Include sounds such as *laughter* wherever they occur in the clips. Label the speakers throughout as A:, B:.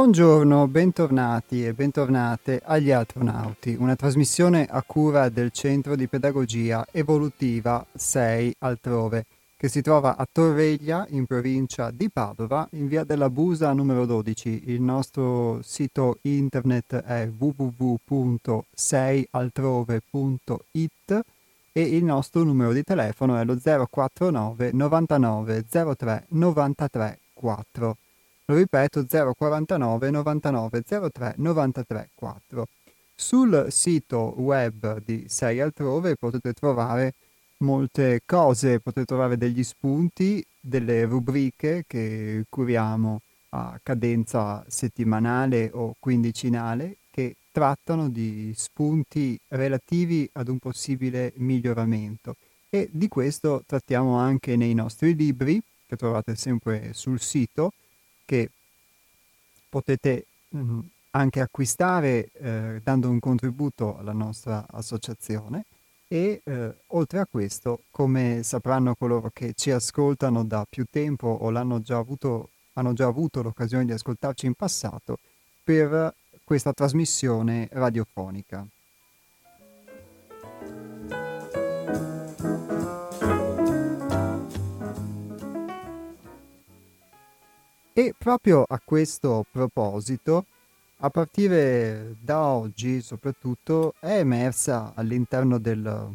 A: Buongiorno, bentornati e bentornate agli Astronauti, una trasmissione a cura del Centro di Pedagogia Evolutiva 6 altrove, che si trova a Torreglia, in provincia di Padova, in via della Busa numero 12. Il nostro sito internet è www.seialtrove.it e il nostro numero di telefono è lo 049 99 03 93 4. Lo ripeto 049 99 03 93 4. Sul sito web di Sei Altrove potete trovare molte cose, potete trovare degli spunti, delle rubriche che curiamo a cadenza settimanale o quindicinale che trattano di spunti relativi ad un possibile miglioramento e di questo trattiamo anche nei nostri libri che trovate sempre sul sito che potete mh, mm, anche acquistare eh, dando un contributo alla nostra associazione e eh, oltre a questo, come sapranno coloro che ci ascoltano da più tempo o già avuto, hanno già avuto l'occasione di ascoltarci in passato, per questa trasmissione radiofonica. E proprio a questo proposito, a partire da oggi soprattutto, è emersa all'interno del,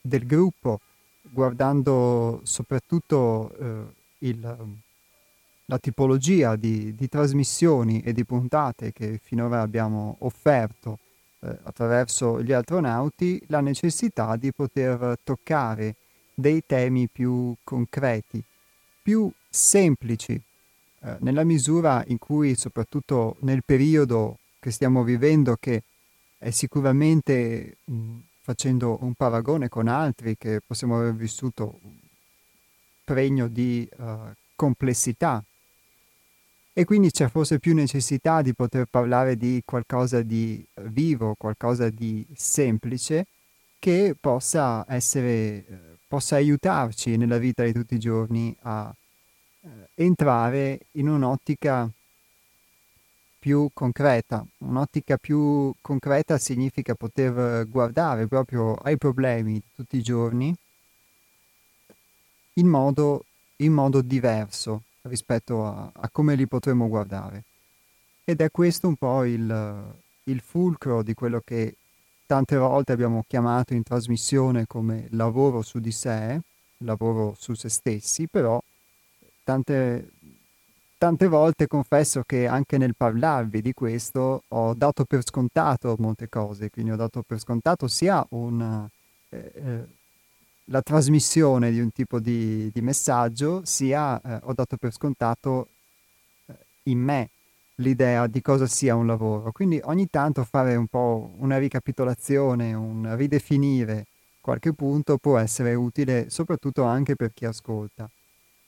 A: del gruppo, guardando soprattutto eh, il, la tipologia di, di, trasmissioni e di puntate che finora abbiamo offerto eh, attraverso gli astronauti, la necessità di poter toccare dei temi più concreti, più semplici eh, nella misura in cui, soprattutto nel periodo che stiamo vivendo, che è sicuramente, mh, facendo un paragone con altri che possiamo aver vissuto, pregno di uh, complessità, e quindi c'è forse più necessità di poter parlare di qualcosa di vivo, qualcosa di semplice, che possa essere, possa aiutarci nella vita di tutti i giorni a eh, entrare in un'ottica più concreta. Un'ottica più concreta significa poter guardare proprio ai problemi di tutti i giorni in modo, in modo diverso rispetto a, a, come li potremmo guardare. Ed è questo un po' il, il fulcro di quello che tante volte abbiamo chiamato in trasmissione come lavoro su di sé, lavoro su se stessi, però tante, tante volte confesso che anche nel parlarvi di questo ho dato per scontato molte cose, quindi ho dato per scontato sia una, eh, eh, la trasmissione di un tipo di, di messaggio, sia eh, ho dato per scontato eh, in me l'idea di cosa sia un lavoro. Quindi ogni tanto fare un po' una ricapitolazione, un ridefinire qualche punto può essere utile soprattutto anche per chi ascolta.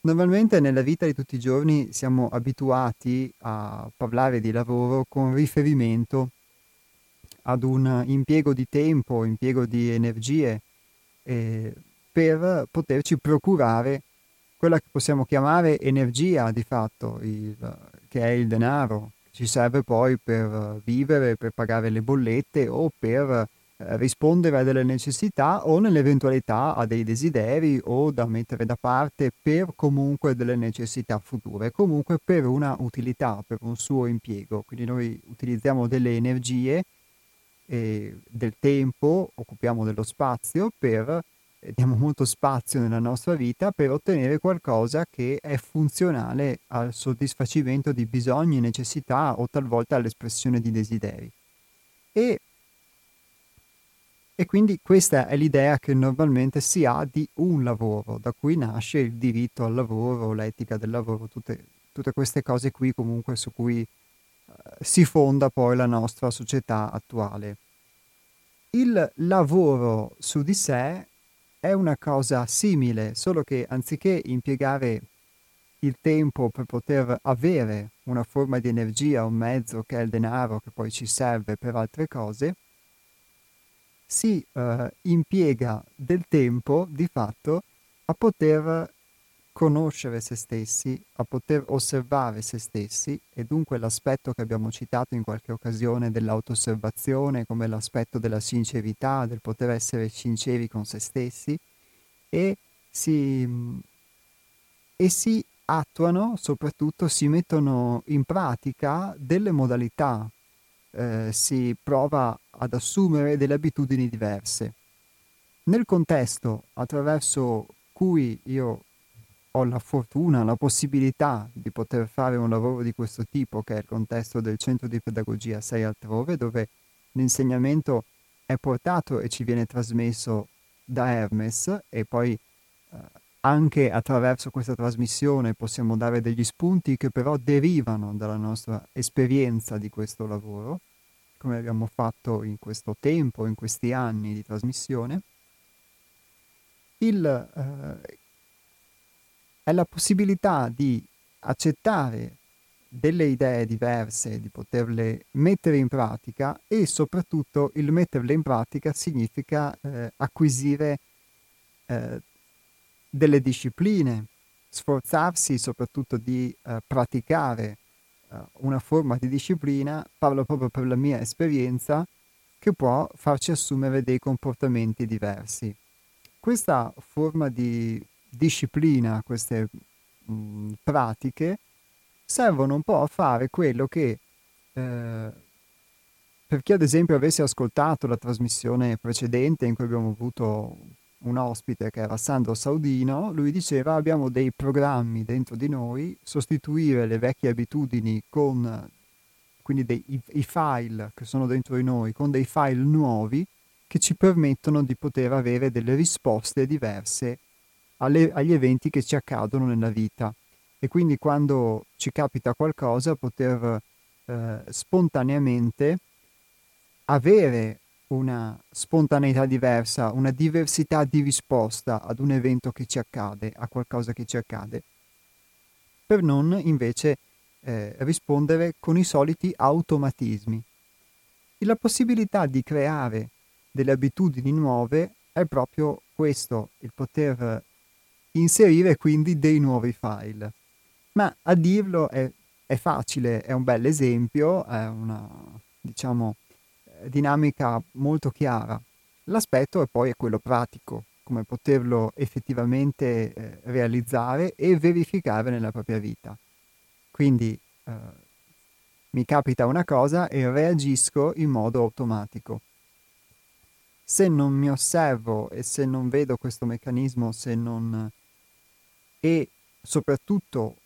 A: Normalmente nella vita di tutti i giorni siamo abituati a parlare di lavoro con riferimento ad un impiego di tempo, impiego di energie eh, per poterci procurare quella che possiamo chiamare energia di fatto, il, che è il denaro, che ci serve poi per vivere, per pagare le bollette o per rispondere a delle necessità o nell'eventualità a dei desideri o da mettere da parte per comunque delle necessità future, comunque per una utilità, per un suo impiego. Quindi noi utilizziamo delle energie e del tempo, occupiamo dello spazio per diamo molto spazio nella nostra vita per ottenere qualcosa che è funzionale al soddisfacimento di bisogni, necessità o talvolta all'espressione di desideri. E e quindi questa è l'idea che normalmente si ha di un lavoro, da cui nasce il diritto al lavoro, l'etica del lavoro, tutte, tutte queste cose qui comunque su cui uh, si fonda poi la nostra società attuale. Il lavoro su di sé è una cosa simile, solo che anziché impiegare il tempo per poter avere una forma di energia, un mezzo che è il denaro che poi ci serve per altre cose, si eh, impiega del tempo di fatto a poter conoscere se stessi, a poter osservare se stessi. E dunque l'aspetto che abbiamo citato in qualche occasione dell'auto-osservazione come l'aspetto della sincerità, del poter essere sinceri con se stessi e si, e si attuano, soprattutto si mettono in pratica delle modalità, eh, si prova ad assumere delle abitudini diverse. Nel contesto attraverso cui io ho la fortuna, la possibilità di poter fare un lavoro di questo tipo, che è il contesto del centro di pedagogia 6 altrove, dove l'insegnamento è portato e ci viene trasmesso da Hermes e poi eh, anche attraverso questa trasmissione possiamo dare degli spunti che però derivano dalla nostra esperienza di questo lavoro, come abbiamo fatto in questo tempo, in questi anni di trasmissione. Il, eh, è la possibilità di accettare delle idee diverse, di poterle mettere in pratica e soprattutto il metterle in pratica significa eh, acquisire eh, delle discipline, sforzarsi soprattutto di eh, praticare eh, una forma di disciplina, parlo proprio per la mia esperienza, che può farci assumere dei comportamenti diversi. Questa forma di disciplina, queste mh, mm, pratiche, servono un po' a fare quello che, eh, per chi ad esempio avesse ascoltato la trasmissione precedente in cui abbiamo avuto un ospite che era Sandro Saudino, lui diceva abbiamo dei programmi dentro di noi, sostituire le vecchie abitudini con quindi dei, i, i file che sono dentro di noi con dei file nuovi che ci permettono di poter avere delle risposte diverse alle, agli eventi che ci accadono nella vita e quindi quando ci capita qualcosa poter eh, spontaneamente avere una spontaneità diversa, una diversità di risposta ad un evento che ci accade, a qualcosa che ci accade, per non invece eh, rispondere con i soliti automatismi. E la possibilità di creare delle abitudini nuove è proprio questo, il poter inserire quindi dei nuovi file. Ma a dirlo è, è facile, è un bel esempio, è una diciamo, dinamica molto chiara. L'aspetto è poi quello pratico, come poterlo effettivamente eh, realizzare e verificare nella propria vita. Quindi eh, mi capita una cosa e reagisco in modo automatico se non mi osservo e se non vedo questo meccanismo, se non e soprattutto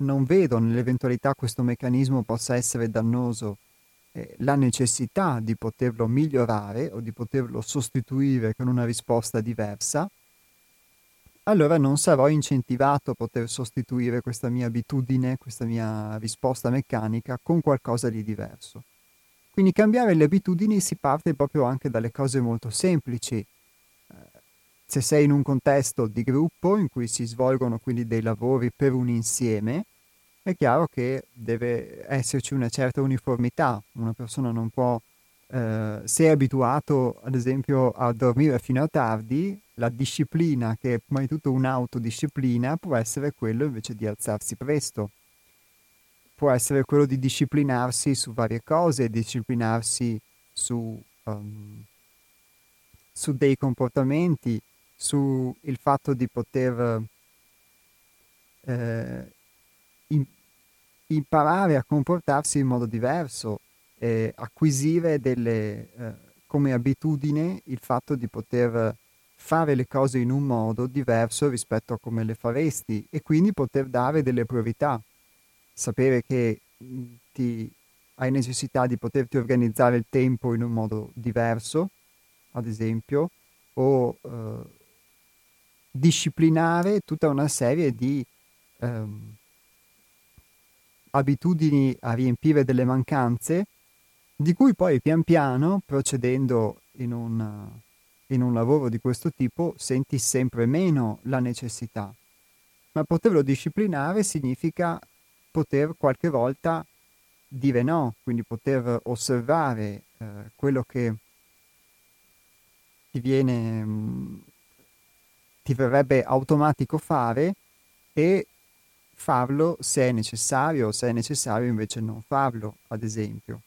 A: non vedo nell'eventualità questo meccanismo possa essere dannoso eh, la necessità di poterlo migliorare o di poterlo sostituire con una risposta diversa, allora non sarò incentivato a poter sostituire questa mia abitudine, questa mia risposta meccanica con qualcosa di diverso. Quindi cambiare le abitudini si parte proprio anche dalle cose molto semplici, se sei in un contesto di gruppo in cui si svolgono quindi dei lavori per un insieme, è chiaro che deve esserci una certa uniformità. Una persona non può, eh, se è abituato ad esempio a dormire fino a tardi, la disciplina, che è prima di tutto un'autodisciplina, può essere quello invece di alzarsi presto. Può essere quello di disciplinarsi su varie cose, disciplinarsi su, um, su dei comportamenti, sul fatto di poter eh, in, imparare a comportarsi in modo diverso, e acquisire delle, eh, come abitudine il fatto di poter fare le cose in un modo diverso rispetto a come le faresti e quindi poter dare delle priorità, sapere che mm, ti, hai necessità di poterti organizzare il tempo in un modo diverso, ad esempio, o eh, disciplinare tutta una serie di ehm, abitudini a riempire delle mancanze, di cui poi pian piano, procedendo in un, in un lavoro di questo tipo, senti sempre meno la necessità. Ma poterlo disciplinare significa poter qualche volta dire no, quindi poter osservare eh, quello che ti viene mh, ti verrebbe automatico fare e farlo se è necessario o se è necessario invece non farlo, ad esempio.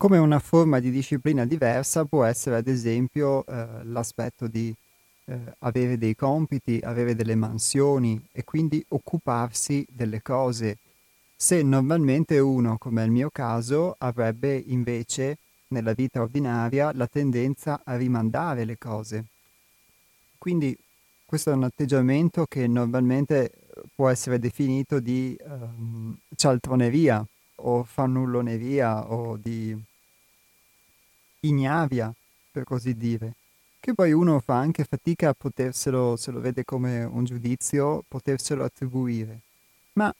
A: Come una forma di disciplina diversa può essere ad esempio eh, l'aspetto di eh, avere dei compiti, avere delle mansioni e quindi occuparsi delle cose. Se normalmente uno, come il mio caso, avrebbe invece nella vita ordinaria la tendenza a rimandare le cose. Quindi questo è un atteggiamento che normalmente può essere definito di um, cialtroneria o fannulloneria o di ignavia, per così dire, che poi uno fa anche fatica a poterselo, se lo vede come un giudizio, poterselo attribuire. Ma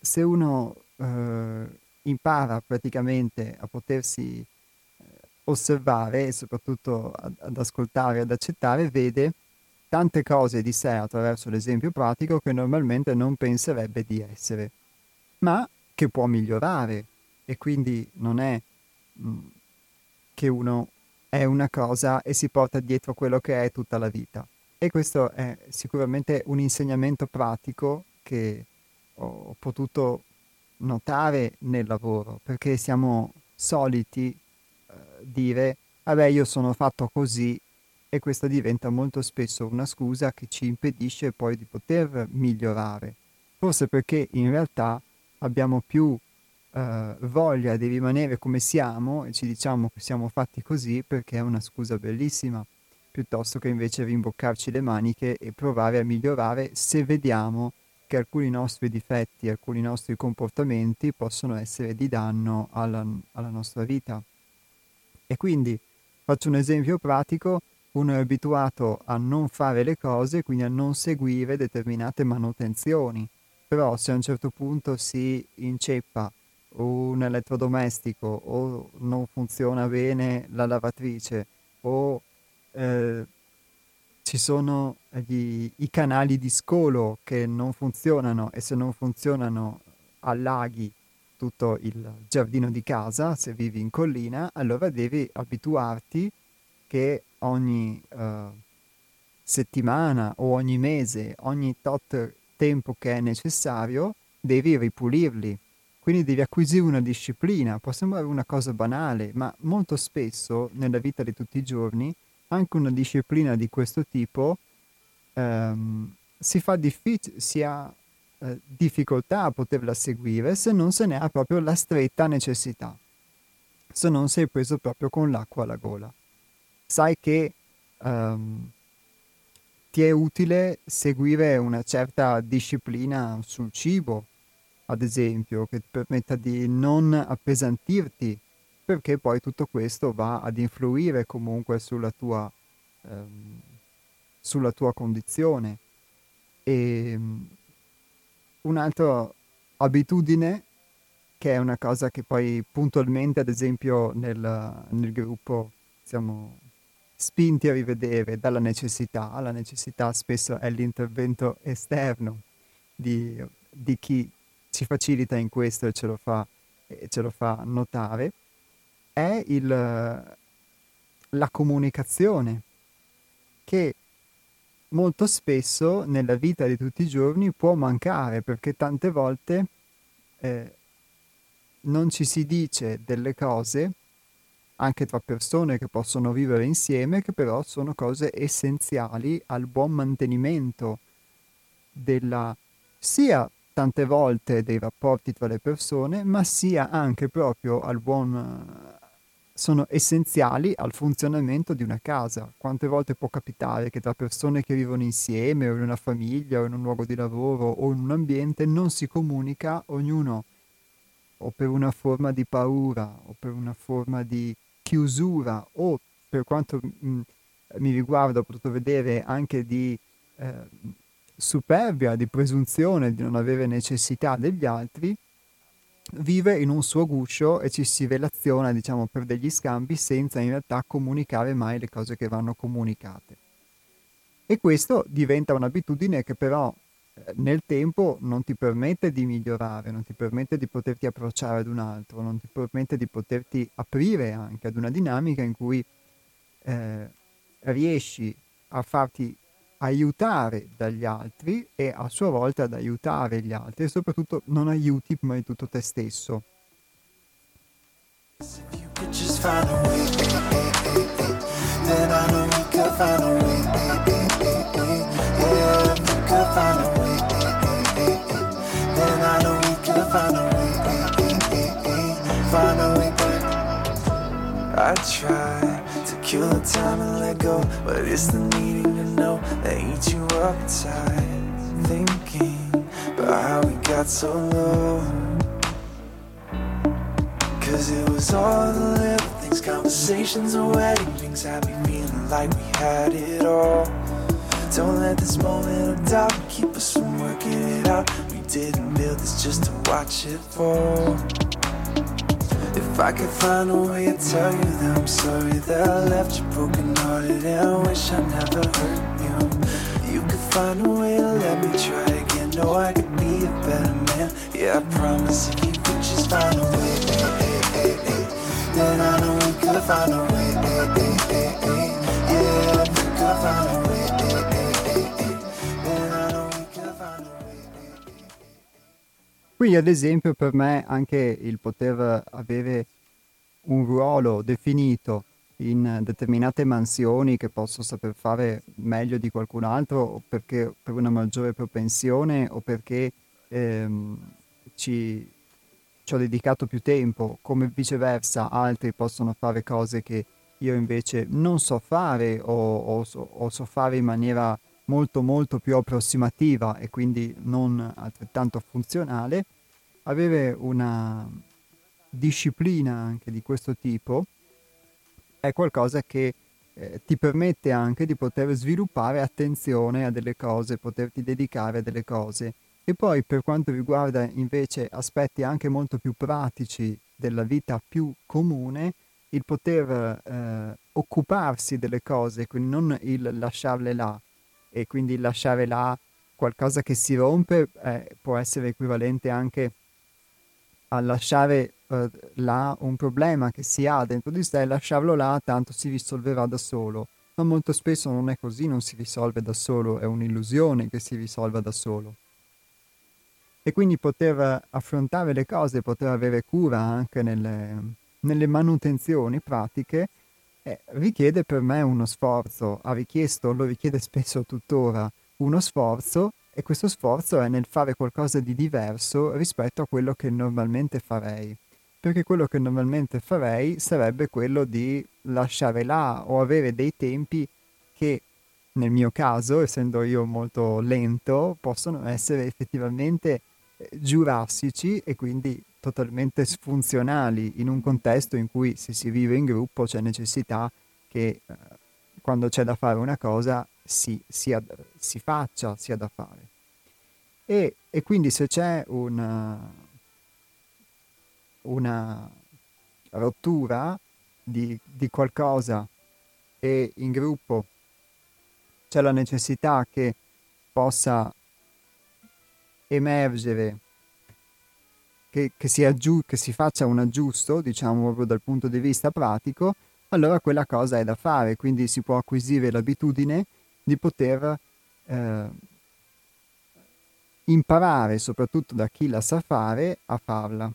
A: se uno eh, impara praticamente a potersi eh, osservare e soprattutto ad, ad ascoltare, ad accettare, vede tante cose di sé attraverso l'esempio pratico che normalmente non penserebbe di essere, ma che può migliorare e quindi non è mh, mm, che uno è una cosa e si porta dietro quello che è tutta la vita. E questo è sicuramente un insegnamento pratico che ho potuto notare nel lavoro, perché siamo soliti eh, dire, vabbè io sono fatto così e questo diventa molto spesso una scusa che ci impedisce poi di poter migliorare. Forse perché in realtà abbiamo più uh, voglia di rimanere come siamo e ci diciamo che siamo fatti così perché è una scusa bellissima, piuttosto che invece rimboccarci le maniche e provare a migliorare se vediamo che alcuni nostri difetti, alcuni nostri comportamenti possono essere di danno alla, alla nostra vita. E quindi faccio un esempio pratico, uno è abituato a non fare le cose, quindi a non seguire determinate manutenzioni, però se a un certo punto si inceppa un elettrodomestico o non funziona bene la lavatrice o eh, ci sono gli, i canali di scolo che non funzionano e se non funzionano allaghi tutto il giardino di casa, se vivi in collina, allora devi abituarti che ogni uh, settimana o ogni mese, ogni tot tempo che è necessario, devi ripulirli quindi devi acquisire una disciplina, può sembrare una cosa banale, ma molto spesso nella vita di tutti i giorni anche una disciplina di questo tipo ehm, si, fa diffic- si ha eh, difficoltà a poterla seguire se non se ne ha proprio la stretta necessità, se non sei preso proprio con l'acqua alla gola. Sai che ehm, ti è utile seguire una certa disciplina sul cibo, ad esempio, che ti permetta di non appesantirti, perché poi tutto questo va ad influire comunque sulla tua, ehm, sulla tua condizione. E, un'altra abitudine che è una cosa che poi puntualmente, ad esempio, nel, nel gruppo siamo spinti a rivedere dalla necessità. La necessità spesso è l'intervento esterno di, di chi ci facilita in questo e ce lo fa, ce lo fa notare, è il, la comunicazione che molto spesso nella vita di tutti i giorni può mancare perché tante volte eh, non ci si dice delle cose anche tra persone che possono vivere insieme, che però sono cose essenziali al buon mantenimento della sia tante volte dei rapporti tra le persone, ma sia anche proprio al buon sono essenziali al funzionamento di una casa. Quante volte può capitare che tra persone che vivono insieme o in una famiglia o in un luogo di lavoro o in un ambiente non si comunica ognuno o per una forma di paura o per una forma di chiusura o per quanto mh, mi riguarda ho potuto vedere anche di eh, superbia, di presunzione di non avere necessità degli altri, vive in un suo guscio e ci si relaziona, diciamo, per degli scambi senza in realtà comunicare mai le cose che vanno comunicate. E questo diventa un'abitudine che però eh, nel tempo non ti permette di migliorare, non ti permette di poterti approcciare ad un altro, non ti permette di poterti aprire anche ad una dinamica in cui eh, riesci a farti aiutare dagli altri e a sua volta ad aiutare gli altri e soprattutto non aiuti prima di tutto te stesso. I know kill the time and let go, but it's the needing to know that eats you up inside. Thinking about how we got so low. Cause it was all the little things, conversations and wedding rings had me feeling like we had it all. Don't let this moment of doubt keep us from working it out We didn't build this just to watch it fall. If I could find a way to tell you that I'm sorry that I left you broken hearted and I wish I never hurt you. You could find a way to let me try again. Know I could be a better man. Yeah, I promise if you could just find a way, then I know we could find a way. Yeah, we could find a way. Quindi ad esempio per me anche il poter avere un ruolo definito in determinate mansioni che posso saper fare meglio di qualcun altro perché per una maggiore propensione o perché ehm, ci, ci ho dedicato più tempo, come viceversa altri possono fare cose che io invece non so fare o, o, so, o so fare in maniera molto molto più approssimativa e quindi non altrettanto funzionale, avere una disciplina anche di questo tipo è qualcosa che eh, ti permette anche di poter sviluppare attenzione a delle cose, poterti dedicare a delle cose. E poi per quanto riguarda invece aspetti anche molto più pratici della vita più comune, il poter eh, occuparsi delle cose, quindi non il lasciarle là, e quindi lasciare là qualcosa che si rompe eh, può essere equivalente anche a lasciare eh, là un problema che si ha dentro di sé, lasciarlo là tanto si risolverà da solo. Ma molto spesso non è così, non si risolve da solo, è un'illusione che si risolva da solo. E quindi poter affrontare le cose, poter avere cura anche nelle, nelle manutenzioni pratiche, eh, richiede per me uno sforzo, ha richiesto, lo richiede spesso tuttora, uno sforzo e questo sforzo è nel fare qualcosa di diverso rispetto a quello che normalmente farei. Perché quello che normalmente farei sarebbe quello di lasciare là o avere dei tempi che nel mio caso, essendo io molto lento, possono essere effettivamente eh, giurassici e quindi totalmente sfunzionali in un contesto in cui se si vive in gruppo c'è necessità che eh, quando c'è da fare una cosa si, sia, si faccia, sia da fare. E, e quindi se c'è una, una rottura di, di qualcosa e in gruppo c'è la necessità che possa emergere, che, che, si aggiu- che si faccia un aggiusto, diciamo proprio dal punto di vista pratico, allora quella cosa è da fare, quindi si può acquisire l'abitudine di poter eh, imparare, soprattutto da chi la sa fare, a farla.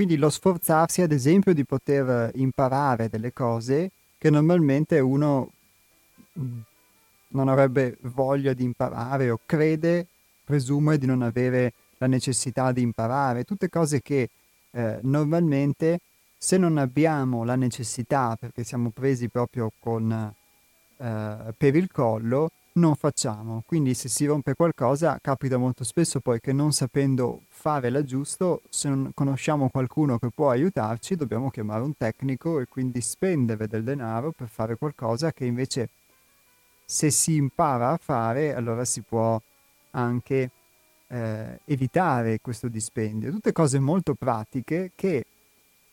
A: Quindi lo sforzarsi, ad esempio, di poter imparare delle cose che normalmente uno mm, non avrebbe voglia di imparare o crede, presume di non avere la necessità di imparare, tutte cose che eh, normalmente se non abbiamo la necessità perché siamo presi proprio con, eh, per il collo, non facciamo. Quindi se si rompe qualcosa capita molto spesso poi che non sapendo fare l'aggiusto, se non conosciamo qualcuno che può aiutarci, dobbiamo chiamare un tecnico e quindi spendere del denaro per fare qualcosa che invece se si impara a fare allora si può anche eh, evitare questo dispendio. Tutte cose molto pratiche che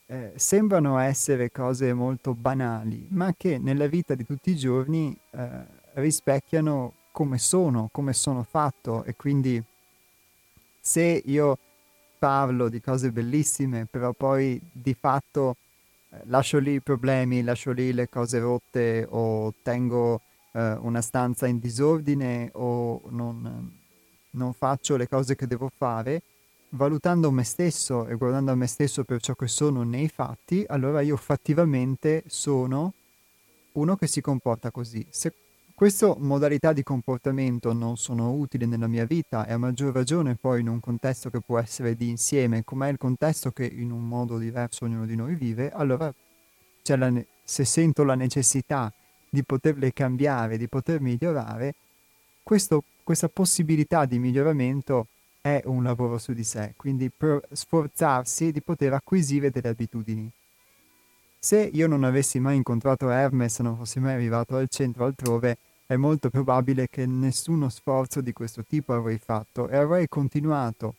A: eh, sembrano essere cose molto banali, ma che nella vita di tutti i giorni eh, rispecchiano come sono, come sono fatto e quindi se io parlo di cose bellissime, però poi di fatto eh, lascio lì i problemi, lascio lì le cose rotte o tengo eh, una stanza in disordine o non, non faccio le cose che devo fare, valutando me stesso e guardando a me stesso per ciò che sono nei fatti, allora io fattivamente sono uno che si comporta così. Se queste modalità di comportamento non sono utili nella mia vita e a maggior ragione poi in un contesto che può essere di insieme, come è il contesto che in un modo diverso ognuno di noi vive, allora ne- se sento la necessità di poterle cambiare, di poter migliorare, questo, questa possibilità di miglioramento è un lavoro su di sé, quindi sforzarsi di poter acquisire delle abitudini. Se io non avessi mai incontrato Hermes, non fossi mai arrivato al centro altrove, è molto probabile che nessuno sforzo di questo tipo avrei fatto e avrei continuato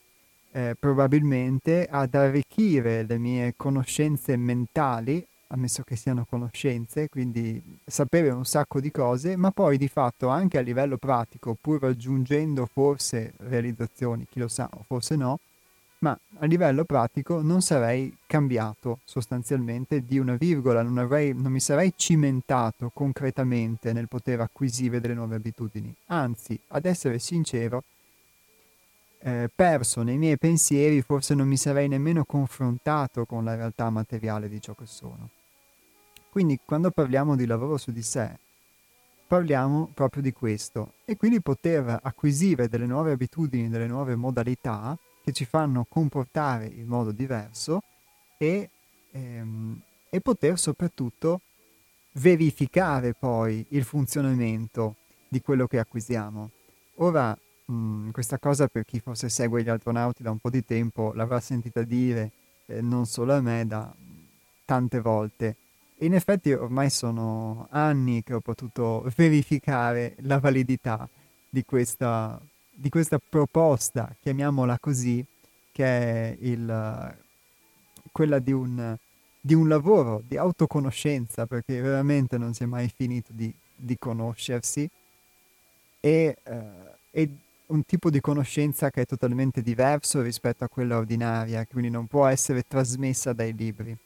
A: eh, probabilmente ad arricchire le mie conoscenze mentali, ammesso che siano conoscenze, quindi sapere un sacco di cose, ma poi di fatto anche a livello pratico, pur raggiungendo forse realizzazioni, chi lo sa, o forse no, ma a livello pratico non sarei cambiato sostanzialmente di una virgola, non, avrei, non mi sarei cimentato concretamente nel poter acquisire delle nuove abitudini. Anzi, ad essere sincero, eh, perso nei miei pensieri, forse non mi sarei nemmeno confrontato con la realtà materiale di ciò che sono. Quindi quando parliamo di lavoro su di sé, parliamo proprio di questo e quindi poter acquisire delle nuove abitudini, delle nuove modalità che ci fanno comportare in modo diverso e, ehm, e poter soprattutto verificare poi il funzionamento di quello che acquisiamo. Ora, mh, mm, questa cosa per chi forse segue gli astronauti da un po' di tempo l'avrà sentita dire eh, non solo a me da tante volte. in effetti ormai sono anni che ho potuto verificare la validità di questa, di questa proposta, chiamiamola così, che è il, quella di un, di un, lavoro di autoconoscenza, perché veramente non si è mai finito di, di conoscersi, e, eh, e un tipo di conoscenza che è totalmente diverso rispetto a quella ordinaria, quindi non può essere trasmessa dai libri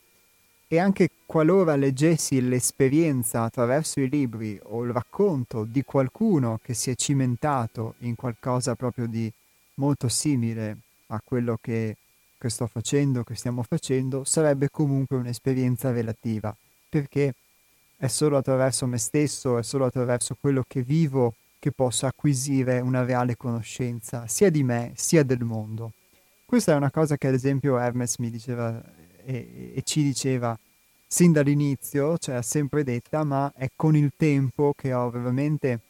A: e anche qualora leggessi l'esperienza attraverso i libri o il racconto di qualcuno che si è cimentato in qualcosa proprio di molto simile a quello che, che sto facendo, che stiamo facendo, sarebbe comunque un'esperienza relativa, perché è solo attraverso me stesso, è solo attraverso quello che vivo che posso acquisire una reale conoscenza sia di me sia del mondo. Questa è una cosa che ad esempio Hermes mi diceva e, e ci diceva sin dall'inizio, cioè ha sempre detta, ma è con il tempo che ho veramente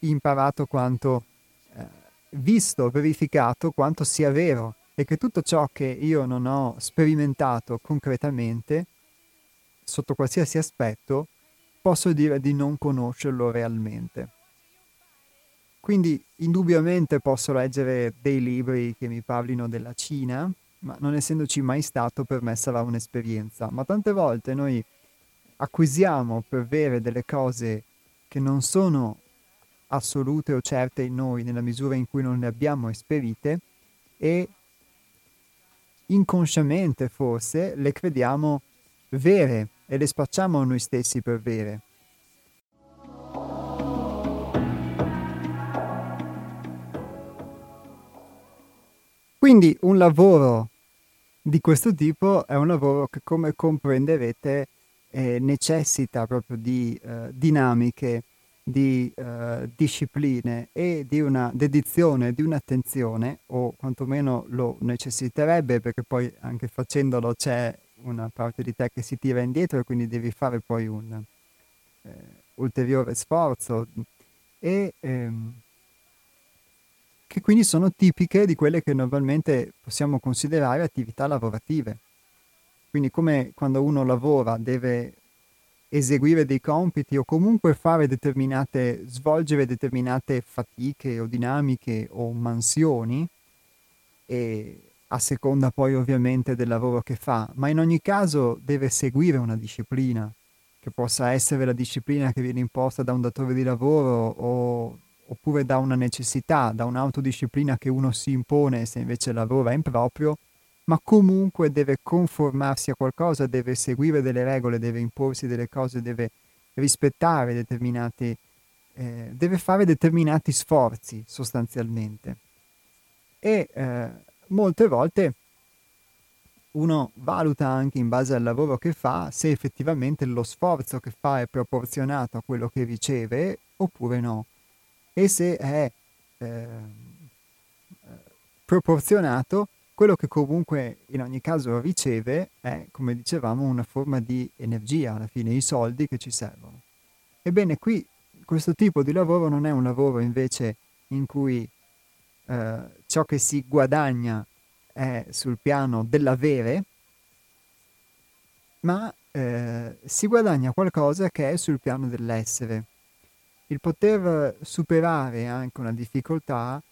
A: imparato quanto, eh, visto, verificato quanto sia vero e che tutto ciò che io non ho sperimentato concretamente, sotto qualsiasi aspetto, posso dire di non conoscerlo realmente. Quindi indubbiamente posso leggere dei libri che mi parlino della Cina, ma non essendoci mai stato per me sarà un'esperienza. Ma tante volte noi acquisiamo per vere delle cose che non sono assolute o certe in noi nella misura in cui non le abbiamo esperite e inconsciamente forse le crediamo vere e le spacciamo noi stessi per vere. Quindi un lavoro di questo tipo è un lavoro che, come comprenderete, eh, necessita proprio di eh, dinamiche, di eh, discipline e di una dedizione, di un'attenzione, o quantomeno lo necessiterebbe, perché poi anche facendolo c'è una parte di te che si tira indietro e quindi devi fare poi un eh, ulteriore sforzo. E, ehm, che quindi sono tipiche di quelle che normalmente possiamo considerare attività lavorative. Quindi come quando uno lavora deve eseguire dei compiti o comunque fare determinate, svolgere determinate fatiche o dinamiche o mansioni, e a seconda poi ovviamente del lavoro che fa, ma in ogni caso deve seguire una disciplina, che possa essere la disciplina che viene imposta da un datore di lavoro o oppure da una necessità, da un'autodisciplina che uno si impone se invece lavora in proprio, ma comunque deve conformarsi a qualcosa, deve seguire delle regole, deve imporsi delle cose, deve rispettare determinati, eh, deve fare determinati sforzi sostanzialmente. E eh, molte volte uno valuta anche in base al lavoro che fa se effettivamente lo sforzo che fa è proporzionato a quello che riceve oppure no e se è eh, proporzionato, quello che comunque in ogni caso riceve è, come dicevamo, una forma di energia, alla fine i soldi che ci servono. Ebbene, qui questo tipo di lavoro non è un lavoro invece in cui eh, ciò che si guadagna è sul piano dell'avere, ma eh, si guadagna qualcosa che è sul piano dell'essere il poter superare anche una difficoltà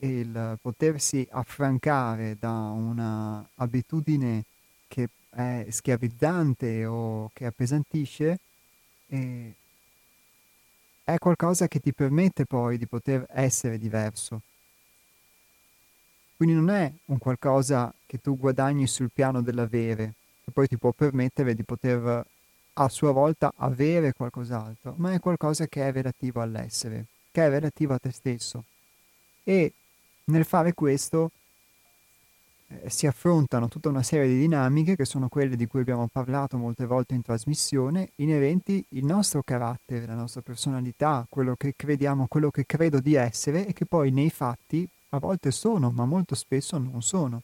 A: il potersi affrancare da una abitudine che è schiavizzante o che appesantisce è, è qualcosa che ti permette poi di poter essere diverso. Quindi non è un qualcosa che tu guadagni sul piano dell'avere, che poi ti può permettere di poter a sua volta avere qualcos'altro, ma è qualcosa che è relativo all'essere, che è relativo a te stesso. E nel fare questo eh, si affrontano tutta una serie di dinamiche che sono quelle di cui abbiamo parlato molte volte in trasmissione, inerenti il nostro carattere, la nostra personalità, quello che crediamo, quello che credo di essere e che poi nei fatti a volte sono, ma molto spesso non sono.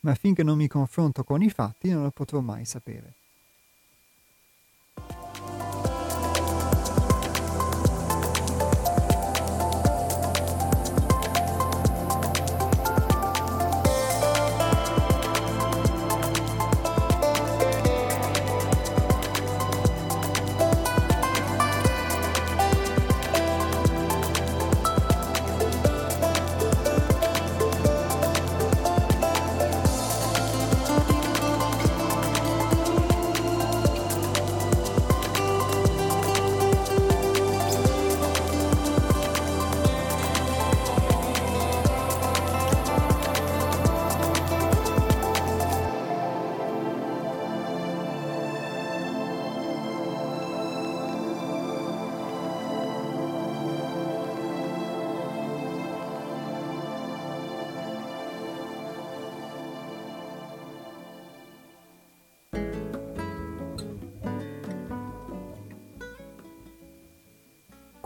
A: Ma finché non mi confronto con i fatti non lo potrò mai sapere.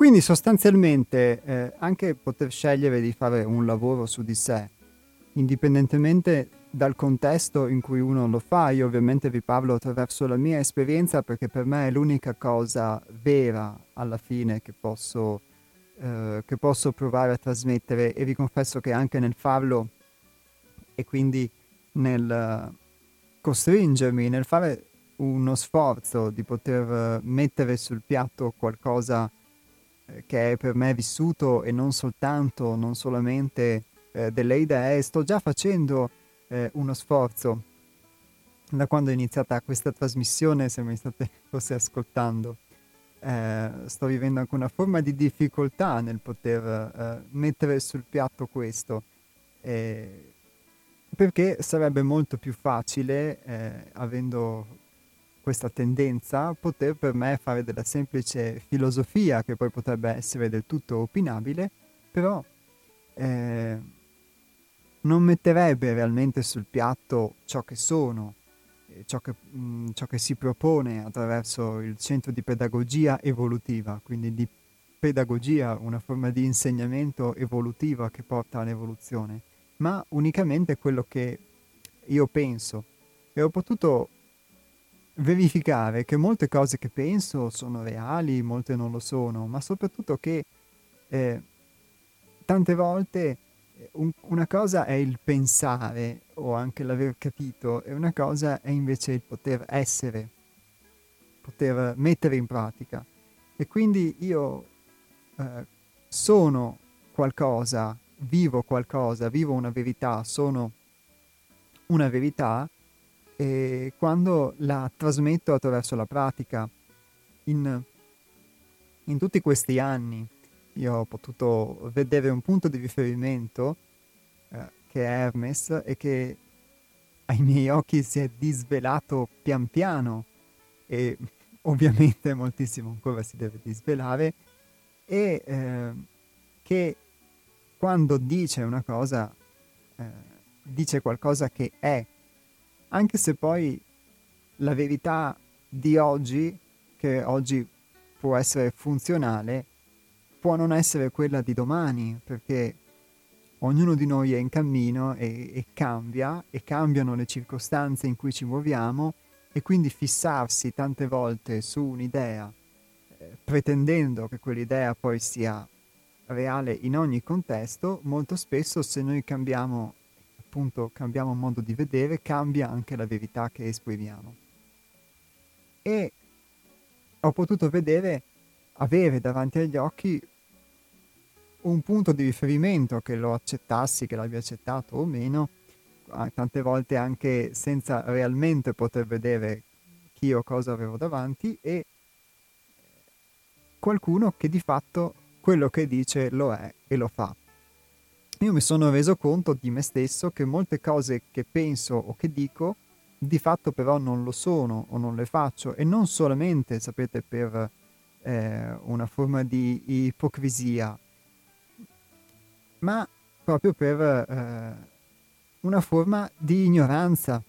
A: Quindi sostanzialmente eh, anche poter scegliere di fare un lavoro su di sé, indipendentemente dal contesto in cui uno lo fa, io ovviamente vi parlo attraverso la mia esperienza perché per me è l'unica cosa vera alla fine che posso, eh, che posso provare a trasmettere e vi confesso che anche nel farlo e quindi nel costringermi, nel fare uno sforzo di poter mettere sul piatto qualcosa eh, che è per me vissuto e non soltanto, non solamente eh, delle idee, sto già facendo eh, uno sforzo da quando è iniziata questa trasmissione, se mi state *laughs* forse ascoltando. Eh, sto vivendo anche una forma di difficoltà nel poter eh, mettere sul piatto questo, eh, perché sarebbe molto più facile, avendo questa tendenza poter per me fare della semplice filosofia, che poi potrebbe essere del tutto opinabile, però eh, non metterebbe realmente sul piatto ciò che sono, ciò che, mh, mm, ciò che si propone attraverso il centro di pedagogia evolutiva, quindi di pedagogia, una forma di insegnamento evolutiva che porta all'evoluzione, ma unicamente quello che io penso. E ho potuto verificare che molte cose che penso sono reali, molte non lo sono, ma soprattutto che eh, tante volte eh, un, una cosa è il pensare o anche l'aver capito e una cosa è invece il poter essere, poter mettere in pratica. E quindi io eh, sono qualcosa, vivo qualcosa, vivo una verità, sono una verità e quando la trasmetto attraverso la pratica. In, in tutti questi anni io ho potuto vedere un punto di riferimento eh, che è Hermes e che ai miei occhi si è disvelato pian piano e *laughs* ovviamente moltissimo ancora si deve disvelare e eh, che quando dice una cosa eh, dice qualcosa che è anche se poi la verità di oggi, che oggi può essere funzionale, può non essere quella di domani, perché ognuno di noi è in cammino e, e cambia, e cambiano le circostanze in cui ci muoviamo, e quindi fissarsi tante volte su un'idea, eh, pretendendo che quell'idea poi sia reale in ogni contesto, molto spesso se noi cambiamo appunto cambiamo modo di vedere, cambia anche la verità che esprimiamo. E ho potuto vedere, avere davanti agli occhi un punto di riferimento che lo accettassi, che l'abbia accettato o meno, tante volte anche senza realmente poter vedere chi o cosa avevo davanti e qualcuno che di fatto quello che dice lo è e lo fa io mi sono reso conto di me stesso che molte cose che penso o che dico di fatto però non lo sono o non le faccio. E non solamente, sapete, per eh, una forma di ipocrisia, ma proprio per eh, una forma di ignoranza,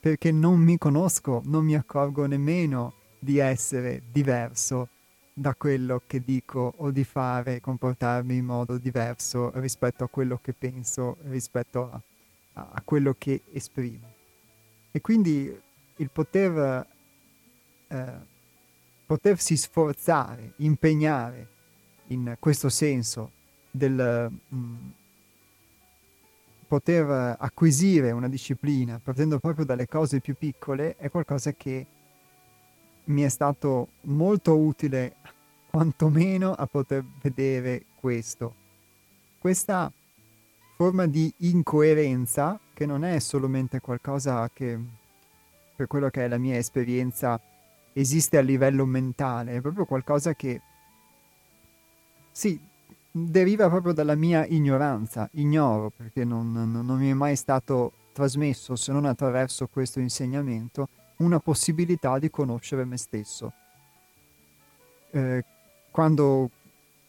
A: perché non mi conosco, non mi accorgo nemmeno di essere diverso da quello che dico o di fare, comportarmi in modo diverso rispetto a quello che penso, rispetto a, a quello che esprimo. E quindi il poter, eh, potersi sforzare, impegnare in questo senso del mh, mm, poter acquisire una disciplina partendo proprio dalle cose più piccole è qualcosa che mi è stato molto utile quantomeno a poter vedere questo. Questa forma di incoerenza, che non è solamente qualcosa che, per quello che è la mia esperienza, esiste a livello mentale, è proprio qualcosa che, sì, deriva proprio dalla mia ignoranza, ignoro, perché non, non, non mi è mai stato trasmesso, se non attraverso questo insegnamento, una possibilità di conoscere me stesso. Eh, quando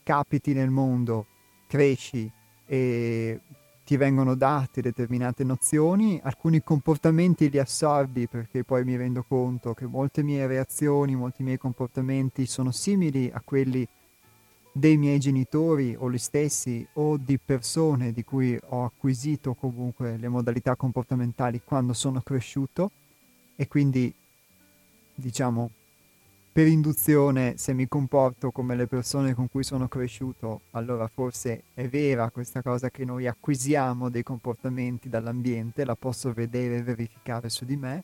A: capiti nel mondo, cresci e ti vengono date determinate nozioni, alcuni comportamenti li assorbi perché poi mi rendo conto che molte mie reazioni, molti miei comportamenti sono simili a quelli dei miei genitori o gli stessi o di persone di cui ho acquisito comunque le modalità comportamentali quando sono cresciuto e quindi diciamo per induzione se mi comporto come le persone con cui sono cresciuto allora forse è vera questa cosa che noi acquisiamo dei comportamenti dall'ambiente la posso vedere e verificare su di me.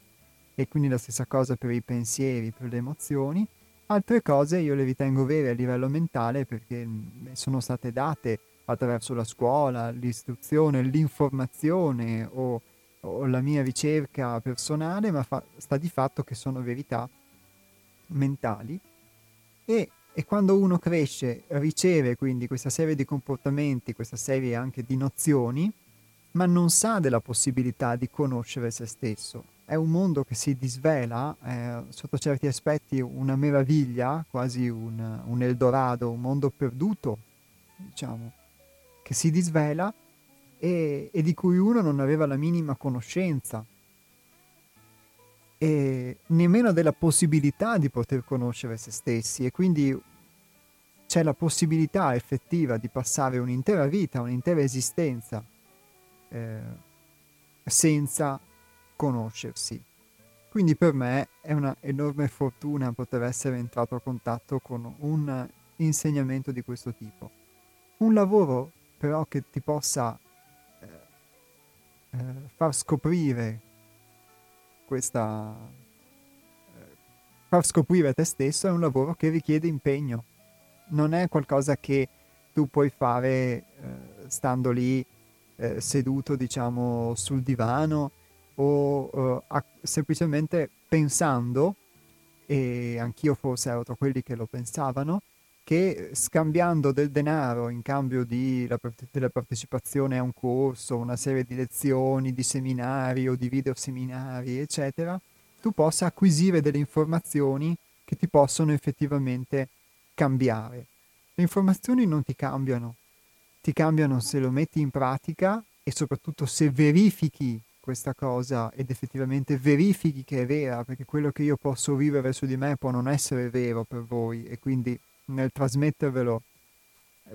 A: E quindi la stessa cosa per i pensieri per le emozioni. Altre cose io le ritengo vere a livello mentale perché mm, sono state date attraverso la scuola, l'istruzione, l'informazione o, o la mia ricerca personale, ma fa, sta di fatto che sono verità mentali. E, e, quando uno cresce riceve quindi questa serie di comportamenti, questa serie anche di nozioni, ma non sa della possibilità di conoscere se stesso. È un mondo che si disvela, è sotto certi aspetti una meraviglia, quasi un, un Eldorado, un mondo perduto, diciamo, che si disvela e, e di cui uno non aveva la minima conoscenza e nemmeno della possibilità di poter conoscere se stessi e quindi c'è la possibilità effettiva di passare un'intera vita, un'intera esistenza eh, senza conoscersi. Quindi per me è una enorme fortuna poter essere entrato a contatto con un insegnamento di questo tipo. Un lavoro però che ti possa eh, far scoprire questa... Eh, far scoprire te stesso è un lavoro che richiede impegno. Non è qualcosa che tu puoi fare eh, stando lì eh, seduto, diciamo, sul divano o uh, a, semplicemente pensando, e anch'io forse ero tra quelli che lo pensavano, che scambiando del denaro in cambio di, la, della partecipazione a un corso, una serie di lezioni, di seminari o di video seminari, eccetera, tu possa acquisire delle informazioni che ti possono effettivamente cambiare. Le informazioni non ti cambiano, ti cambiano se lo metti in pratica e soprattutto se verifichi questa cosa ed effettivamente verifichi che è vera, perché quello che io posso vivere su di me può non essere vero per voi e quindi nel trasmettervelo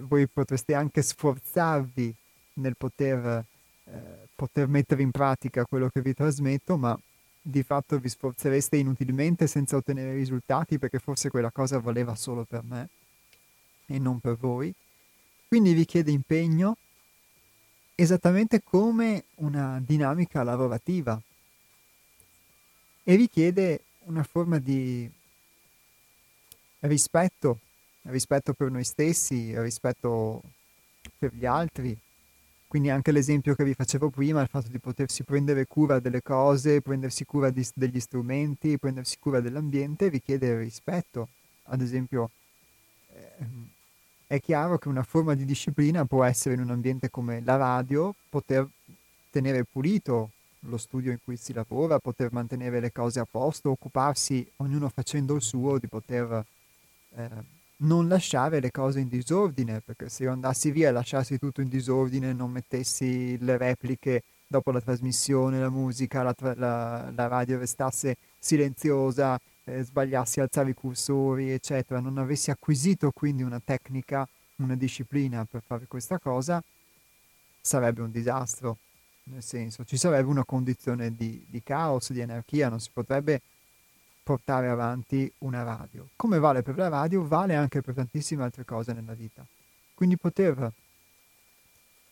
A: voi potreste anche sforzarvi nel poter, eh, poter mettere in pratica quello che vi trasmetto, ma di fatto vi sforzereste inutilmente senza ottenere risultati perché forse quella cosa valeva solo per me e non per voi. Quindi vi chiede impegno, esattamente come una dinamica lavorativa e richiede una forma di rispetto, rispetto per noi stessi, rispetto per gli altri. Quindi anche l'esempio che vi facevo prima, il fatto di potersi prendere cura delle cose, prendersi cura di, degli strumenti, prendersi cura dell'ambiente, richiede rispetto. Ad esempio, eh, è chiaro che una forma di disciplina può essere in un ambiente come la radio, poter tenere pulito lo studio in cui si lavora, poter mantenere le cose a posto, occuparsi, ognuno facendo il suo, di poter eh, non lasciare le cose in disordine, perché se io andassi via e lasciassi tutto in disordine, non mettessi le repliche dopo la trasmissione, la musica, la, tra- la, la radio restasse silenziosa, eh, sbagliassi a alzare i cursori, eccetera, non avessi acquisito quindi una tecnica, una disciplina per fare questa cosa, sarebbe un disastro. Nel senso, ci sarebbe una condizione di, di caos, di anarchia, non si potrebbe portare avanti una radio. Come vale per la radio, vale anche per tantissime altre cose nella vita. Quindi poter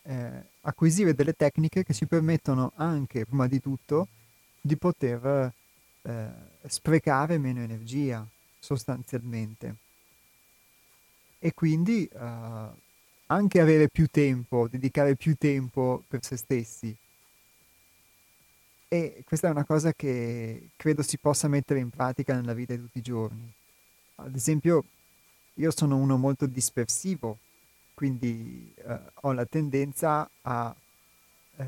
A: eh, acquisire delle tecniche che ci permettono anche, prima di tutto, di poter eh, sprecare meno energia sostanzialmente e quindi eh, anche avere più tempo, dedicare più tempo per se stessi. E questa è una cosa che credo si possa mettere in pratica nella vita di tutti i giorni. Ad esempio, io sono uno molto dispersivo, quindi eh, ho la tendenza a eh,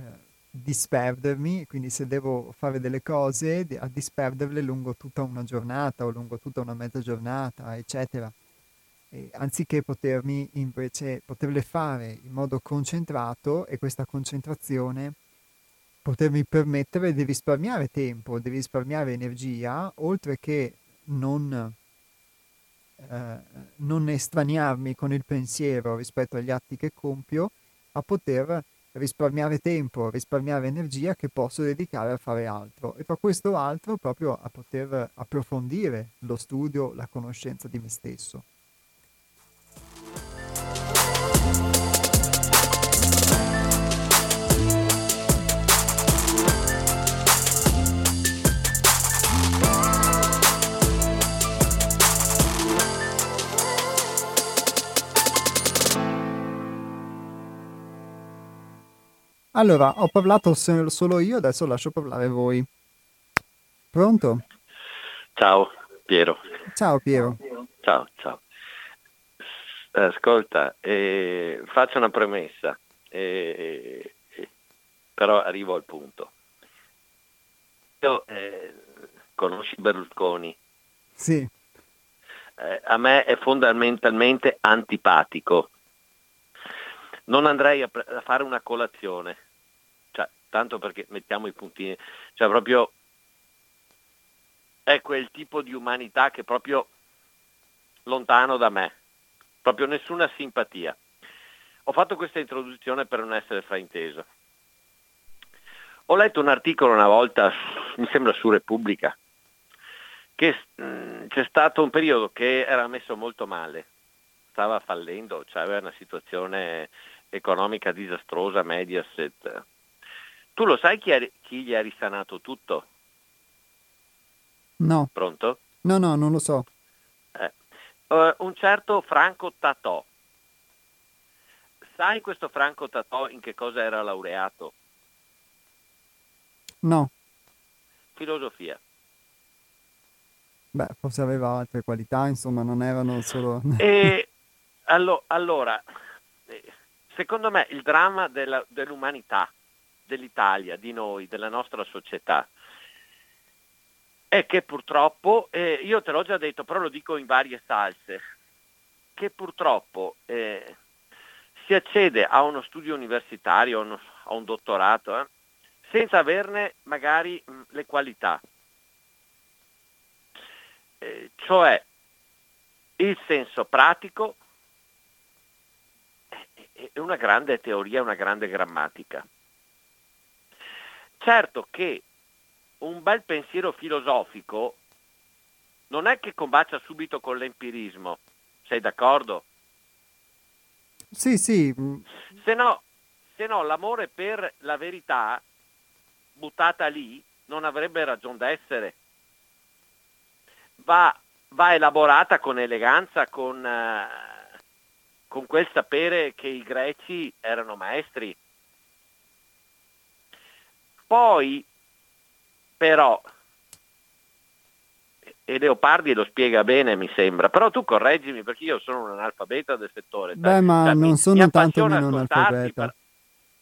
A: disperdermi, quindi se devo fare delle cose, a disperderle lungo tutta una giornata o lungo tutta una mezza giornata, eccetera. E anziché potermi invece poterle fare in modo concentrato e questa concentrazione potermi permettere di risparmiare tempo, di risparmiare energia, oltre che non eh, non estraniarmi con il pensiero rispetto agli atti che compio, a poter risparmiare tempo, risparmiare energia che posso dedicare a fare altro e per questo altro proprio a poter approfondire lo studio, la conoscenza di me stesso. Allora, ho parlato solo io, adesso lascio parlare voi. Pronto?
B: Ciao Piero.
A: Ciao Piero.
B: Ciao, ciao. Ascolta, eh, faccio una premessa, eh, però arrivo al punto. Io, eh, conosci Berlusconi?
A: Sì.
B: Eh, a me è fondamentalmente antipatico. Non andrei a, pre- a fare una colazione tanto perché mettiamo i puntini, cioè proprio è quel tipo di umanità che proprio lontano da me, proprio nessuna simpatia. Ho fatto questa introduzione per non essere frainteso. Ho letto un articolo una volta, *laughs* mi sembra su Repubblica, che mh, mm, c'è stato un periodo che era messo molto male, stava fallendo, cioè aveva una situazione economica disastrosa, Mediaset, tu lo sai chi, è, chi gli ha risanato tutto?
A: No.
B: Pronto?
A: No, no, non lo so.
B: Eh. Uh, un certo Franco Tatò. Sai questo Franco Tatò in che cosa era laureato?
A: No.
B: Filosofia.
A: Beh, forse aveva altre qualità, insomma, non erano solo... *laughs*
B: e, allo, allora, eh, secondo me il dramma della, dell'umanità dell'Italia, di noi, della nostra società, è che purtroppo, eh, io te l'ho già detto, però lo dico in varie salse, che purtroppo eh, si accede a uno studio universitario, a, uno, a un dottorato, eh, senza averne magari mh, le qualità. Eh, cioè il senso pratico è una grande teoria, una grande grammatica. Certo che un bel pensiero filosofico non è che combacia subito con l'empirismo, sei d'accordo?
A: Sì, sì.
B: Se no, se no l'amore per la verità buttata lì non avrebbe ragione d'essere. Va, va elaborata con eleganza, con, uh, con quel sapere che i greci erano maestri. Poi, però, e Leopardi lo spiega bene, mi sembra, però tu correggimi perché io sono un analfabeta del settore.
A: Beh, ma cioè, non mi, sono mi tanto meno analfabeta. Per...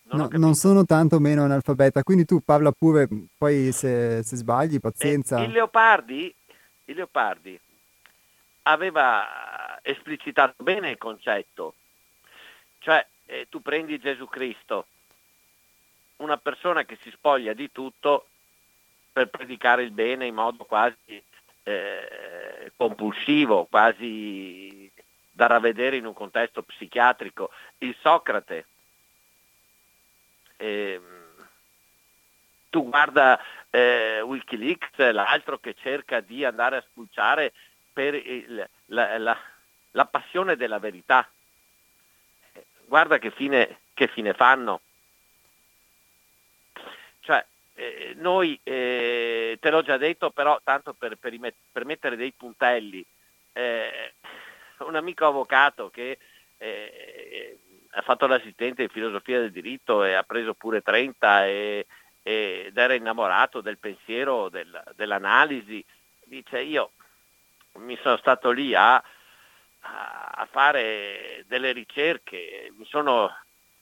A: Non, no, non, sono tanto meno analfabeta, quindi tu parla pure, poi se, se sbagli, pazienza.
B: Eh, il, Leopardi, il Leopardi aveva esplicitato bene il concetto, cioè eh, tu prendi Gesù Cristo, una persona che si spoglia di tutto per predicare il bene in modo quasi eh, compulsivo, quasi da ravvedere in un contesto psichiatrico. Il Socrate, eh, tu guarda eh, Wikileaks, l'altro che cerca di andare a spulciare per il, la, la, la, passione della verità. Guarda che fine, che fine fanno. Eh, noi, eh, te l'ho già detto, però tanto per, per, per mettere dei puntelli, eh, un amico avvocato che eh, ha fatto l'assistente in filosofia del diritto e ha preso pure 30 e, ed era innamorato del pensiero, del, dell'analisi, dice io mi sono stato lì a, a fare delle ricerche, mi sono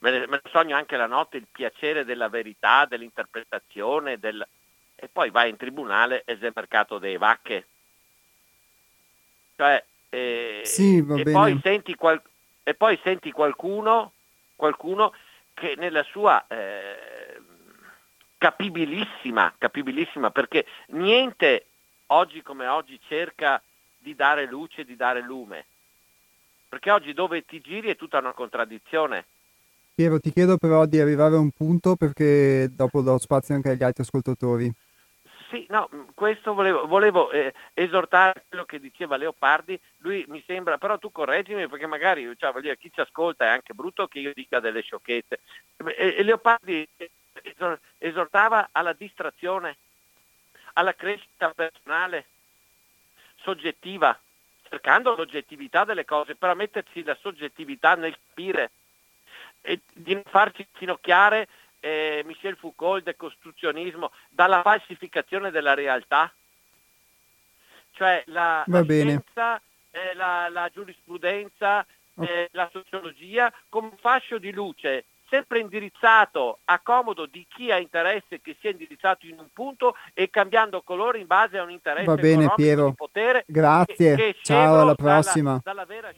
B: me ne, me ne sogno anche la notte il piacere della verità, dell'interpretazione, del... e poi vai in tribunale e sei mercato dei vacche. Cioè, eh,
A: sì,
B: e, poi senti qual... e, poi senti qualcuno, qualcuno che nella sua eh, capibilissima, capibilissima, perché niente oggi come oggi cerca di dare luce, di dare lume. Perché oggi dove ti giri è tutta una contraddizione.
A: Piero, ti chiedo però di arrivare a un punto perché dopo do spazio anche agli altri ascoltatori.
B: Sì, no, questo volevo, volevo eh, esortare quello che diceva Leopardi, lui mi sembra, però tu correggimi perché magari cioè, dire, chi ci ascolta è anche brutto che io dica delle sciocchezze. E, e Leopardi esortava alla distrazione, alla crescita personale, soggettiva, cercando l'oggettività delle cose, però metterci la soggettività nel capire e di non farci finocchiare eh, Michel Foucault, il decostruzionismo, dalla falsificazione della realtà. Cioè la, la scienza, eh, la, la, giurisprudenza, eh, la sociologia come un fascio di luce sempre indirizzato a comodo di chi ha interesse che sia indirizzato in un punto e cambiando colore in base a un interesse
A: Va bene, Piero.
B: di potere.
A: Grazie, che, che ciao alla prossima.
B: Dalla, dalla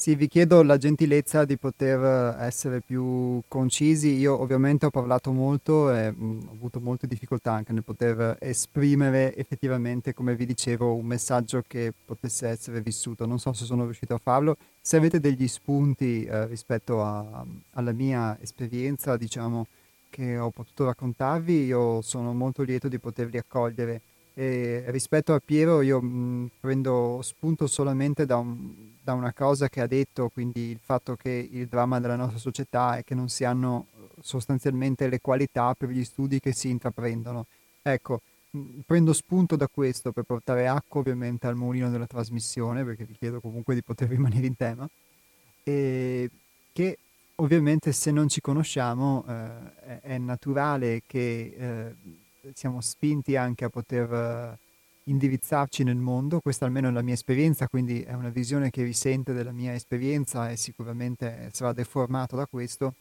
A: Sì, vi chiedo la gentilezza di poter essere più concisi. Io ovviamente ho parlato molto e mh, mm, ho avuto molte difficoltà anche nel poter esprimere effettivamente, come vi dicevo, un messaggio che potesse essere vissuto. Non so se sono riuscito a farlo. Se avete degli spunti eh, rispetto a, alla mia esperienza, diciamo, che ho potuto raccontarvi, io sono molto lieto di poterli accogliere. E rispetto a Piero io mh, mm, prendo spunto solamente da un da una cosa che ha detto, quindi il fatto che il dramma della nostra società è che non si hanno eh, sostanzialmente le qualità per gli studi che si intraprendono. Ecco, prendo spunto da questo per portare acqua ovviamente al mulino della trasmissione, perché vi chiedo comunque di poter *laughs* rimanere in tema, e che ovviamente se non ci conosciamo eh, è, naturale che eh, siamo spinti anche a poter... Eh, indirizzarci nel mondo, questa almeno è la mia esperienza, quindi è una visione che risente della mia esperienza e sicuramente sarà deformato da questo,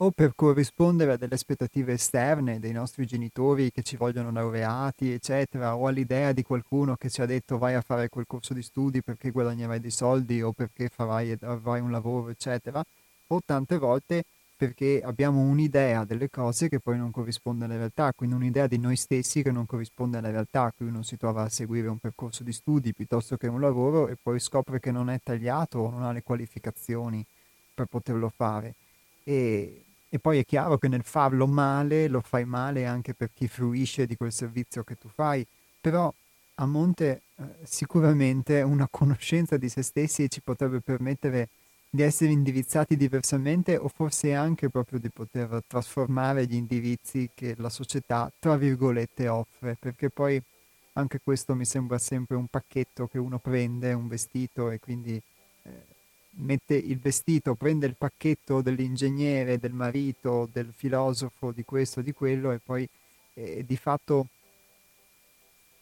A: o per corrispondere a delle aspettative esterne dei nostri genitori che ci vogliono laureati, eccetera, o all'idea di qualcuno che ci ha detto vai a fare quel corso di studi perché guadagnerai dei soldi o perché farai, avrai un lavoro, eccetera, o tante volte perché abbiamo un'idea delle cose che poi non corrisponde alla realtà, quindi un'idea di noi stessi che non corrisponde alla realtà, qui uno si trova a seguire un percorso di studi piuttosto che un lavoro e poi scopre che non è tagliato o non ha le qualificazioni per poterlo fare. E, e poi è chiaro che nel farlo male lo fai male anche per chi fruisce di quel servizio che tu fai, però a monte eh, sicuramente una conoscenza di se stessi ci potrebbe permettere di essere indirizzati diversamente o forse anche proprio di poter trasformare gli indirizzi che la società, tra virgolette, offre, perché poi anche questo mi sembra sempre un pacchetto che uno prende, un vestito e quindi eh, mette il vestito, prende il pacchetto dell'ingegnere, del marito, del filosofo, di questo, di quello e poi eh, di fatto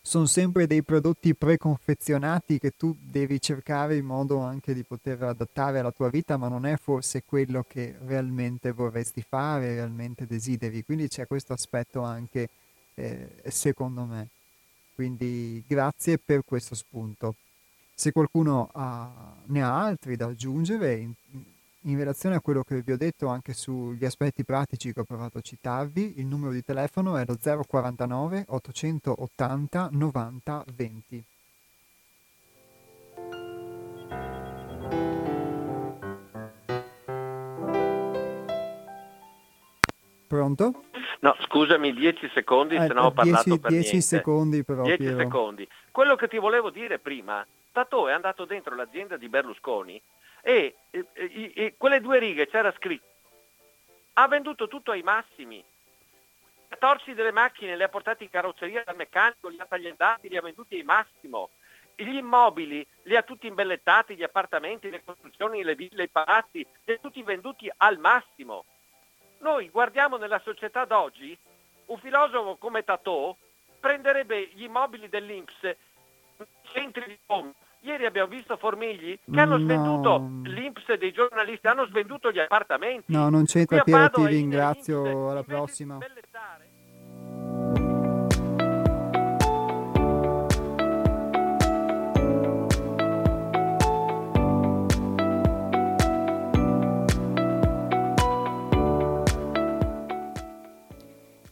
A: sono sempre dei prodotti preconfezionati che tu devi cercare in modo anche di poter adattare alla tua vita, ma non è forse quello che realmente vorresti fare, realmente desideri. Quindi c'è questo aspetto anche, eh, secondo me. Quindi grazie per questo spunto. Se qualcuno ha, ne ha altri da aggiungere, in, in relazione a quello che vi ho detto anche sugli aspetti pratici che ho provato a citarvi, il numero di telefono è lo 049 880 90 20. Pronto?
B: No, scusami, 10 secondi, eh, se no ho parlato 10, per 10
A: secondi però,
B: 10
A: Piero.
B: secondi. Quello che ti volevo dire prima, Tato è andato dentro l'azienda di Berlusconi e, e, e, quelle due righe c'era scritto ha venduto tutto ai massimi. Ha torsi delle macchine le ha portate in carrozzeria dal meccanico li ha tagliandati li ha venduti ai massimo. Gli immobili li ha tutti imbellettati gli appartamenti le costruzioni le ville i palazzi li ha tutti venduti al massimo. Noi guardiamo nella società d'oggi un filosofo come Tatò prenderebbe gli immobili dell'Inps centri di bomba Ieri abbiamo visto Formigli che hanno svenduto no. l'Inps dei giornalisti, hanno svenduto gli appartamenti.
A: No, non c'entra Piero, ti ringrazio, alla prossima.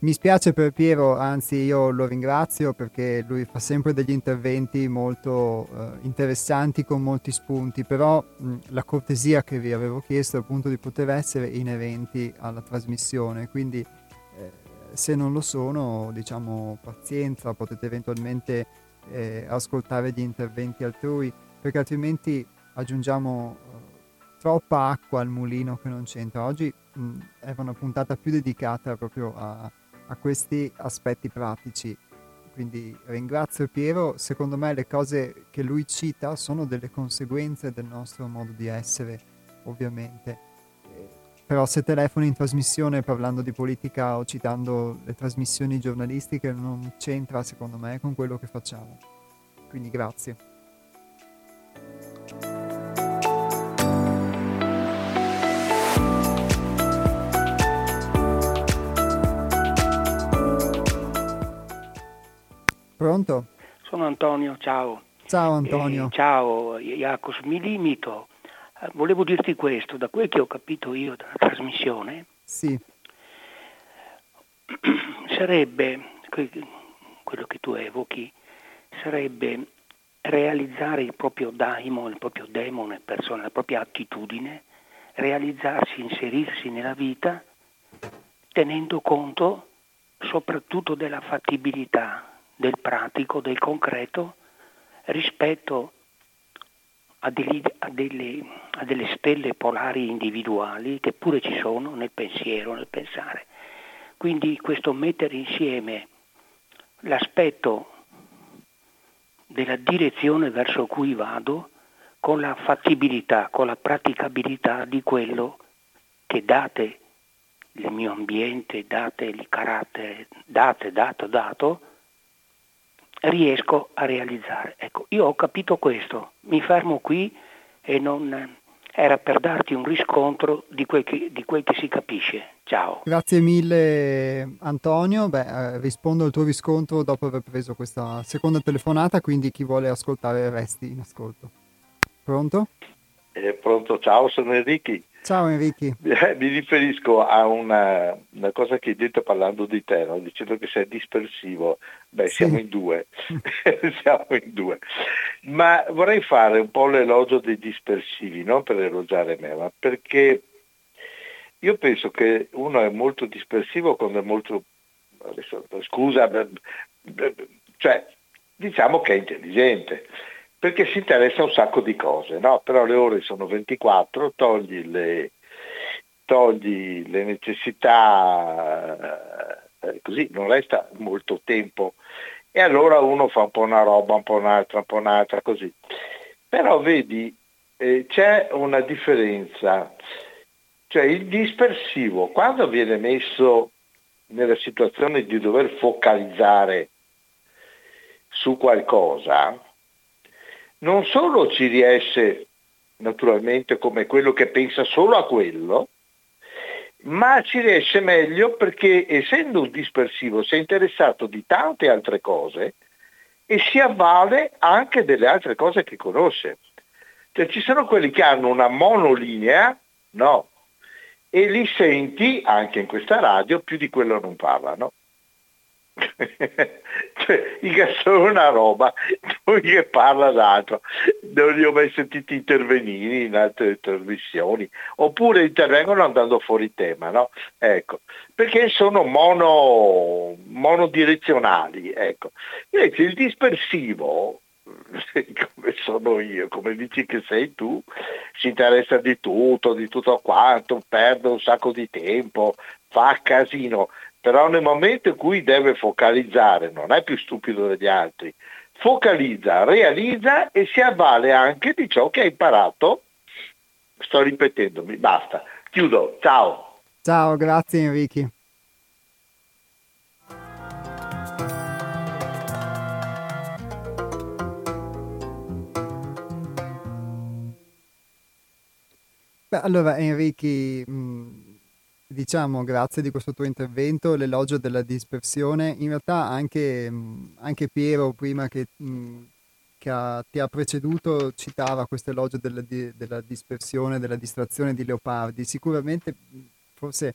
A: Mi spiace per Piero, anzi io lo ringrazio perché lui fa sempre degli interventi molto eh, interessanti con molti spunti, però mh, la cortesia che vi avevo chiesto è appunto di poter essere inerenti alla trasmissione, quindi eh, se non lo sono, diciamo pazienza, potete eventualmente eh, ascoltare gli interventi altrui, perché altrimenti aggiungiamo eh, troppa acqua al mulino che non c'entra. Oggi mh, era una puntata più dedicata proprio a a questi aspetti pratici. Quindi ringrazio Piero, secondo me le cose che lui cita sono delle conseguenze del nostro modo di essere, ovviamente. Però se telefoni in trasmissione parlando di politica o citando le trasmissioni giornalistiche non c'entra, secondo me, con quello che facciamo. Quindi grazie. Pronto?
C: Sono Antonio, ciao.
A: Ciao Antonio.
C: Eh, ciao Iacos, mi limito. Eh, volevo dirti questo, da quel che ho capito io dalla trasmissione.
A: Sì. *clears throat*
C: Sarebbe, quello che tu evochi, sarebbe realizzare il proprio daimon, il proprio demone, persona, la propria attitudine, realizzarsi, inserirsi nella vita tenendo conto soprattutto della fattibilità, del pratico, del concreto rispetto a, degli, a, delle, a delle stelle polari individuali che pure ci sono nel pensiero, nel pensare. Quindi questo mettere insieme l'aspetto della direzione verso cui vado con la fattibilità, con la praticabilità di quello che date il mio ambiente, date il carattere, date, dato, dato, riesco a realizzare. Ecco, io ho capito questo, mi fermo qui e non era per darti un riscontro di quel che, di quel che si capisce. Ciao.
A: Grazie mille Antonio, Beh, eh, rispondo al tuo riscontro dopo aver preso questa seconda telefonata, quindi chi vuole ascoltare resti in ascolto. Pronto?
D: Eh, pronto, ciao, sono Enrico.
A: Ciao Enrico.
D: Eh, mi riferisco a una, una, cosa che hai detto parlando di te, no? dicendo che sei dispersivo. Beh, sì. siamo in due, *laughs* siamo in due. Ma vorrei fare un po' l'elogio dei dispersivi, non per elogiare me, ma perché io penso che uno è molto dispersivo quando è molto, adesso, scusa, cioè diciamo che è intelligente perché si interessa un sacco di cose, no? però le ore sono 24, togli le, togli le necessità, eh, così non resta molto tempo e allora uno fa un po' una roba, un po' un'altra, un po' un'altra, così. Però vedi, eh, c'è una differenza, cioè il dispersivo, quando viene messo nella situazione di dover focalizzare su qualcosa, non solo ci riesce naturalmente come quello che pensa solo a quello, ma ci riesce meglio perché essendo un dispersivo si è interessato di tante altre cose e si avvale anche delle altre cose che conosce. Cioè ci sono quelli che hanno una monolinea, no, e li senti anche in questa radio più di quello non parlano. *laughs* cioè, i sono una roba, poi che parla d'altro, non li ho mai sentiti intervenire in altre trasmissioni, oppure intervengono andando fuori tema, no? Ecco, perché sono mono, monodirezionali, ecco. Invece il dispersivo, *laughs* come sono io, come dici che sei tu, si interessa di tutto, di tutto quanto, perde un sacco di tempo, fa casino però nel momento in cui deve focalizzare, non è più stupido degli altri, focalizza, realizza e si avvale anche di ciò che ha imparato. Sto ripetendomi, basta. Chiudo, ciao.
A: Ciao, grazie Enrico. Allora Enrico, mh, diciamo, grazie di questo tuo intervento, l'elogio della dispersione. In realtà anche, anche Piero, prima che, che ha, ti ha preceduto, citava questo elogio della, della, dispersione, della distrazione di Leopardi. Sicuramente, forse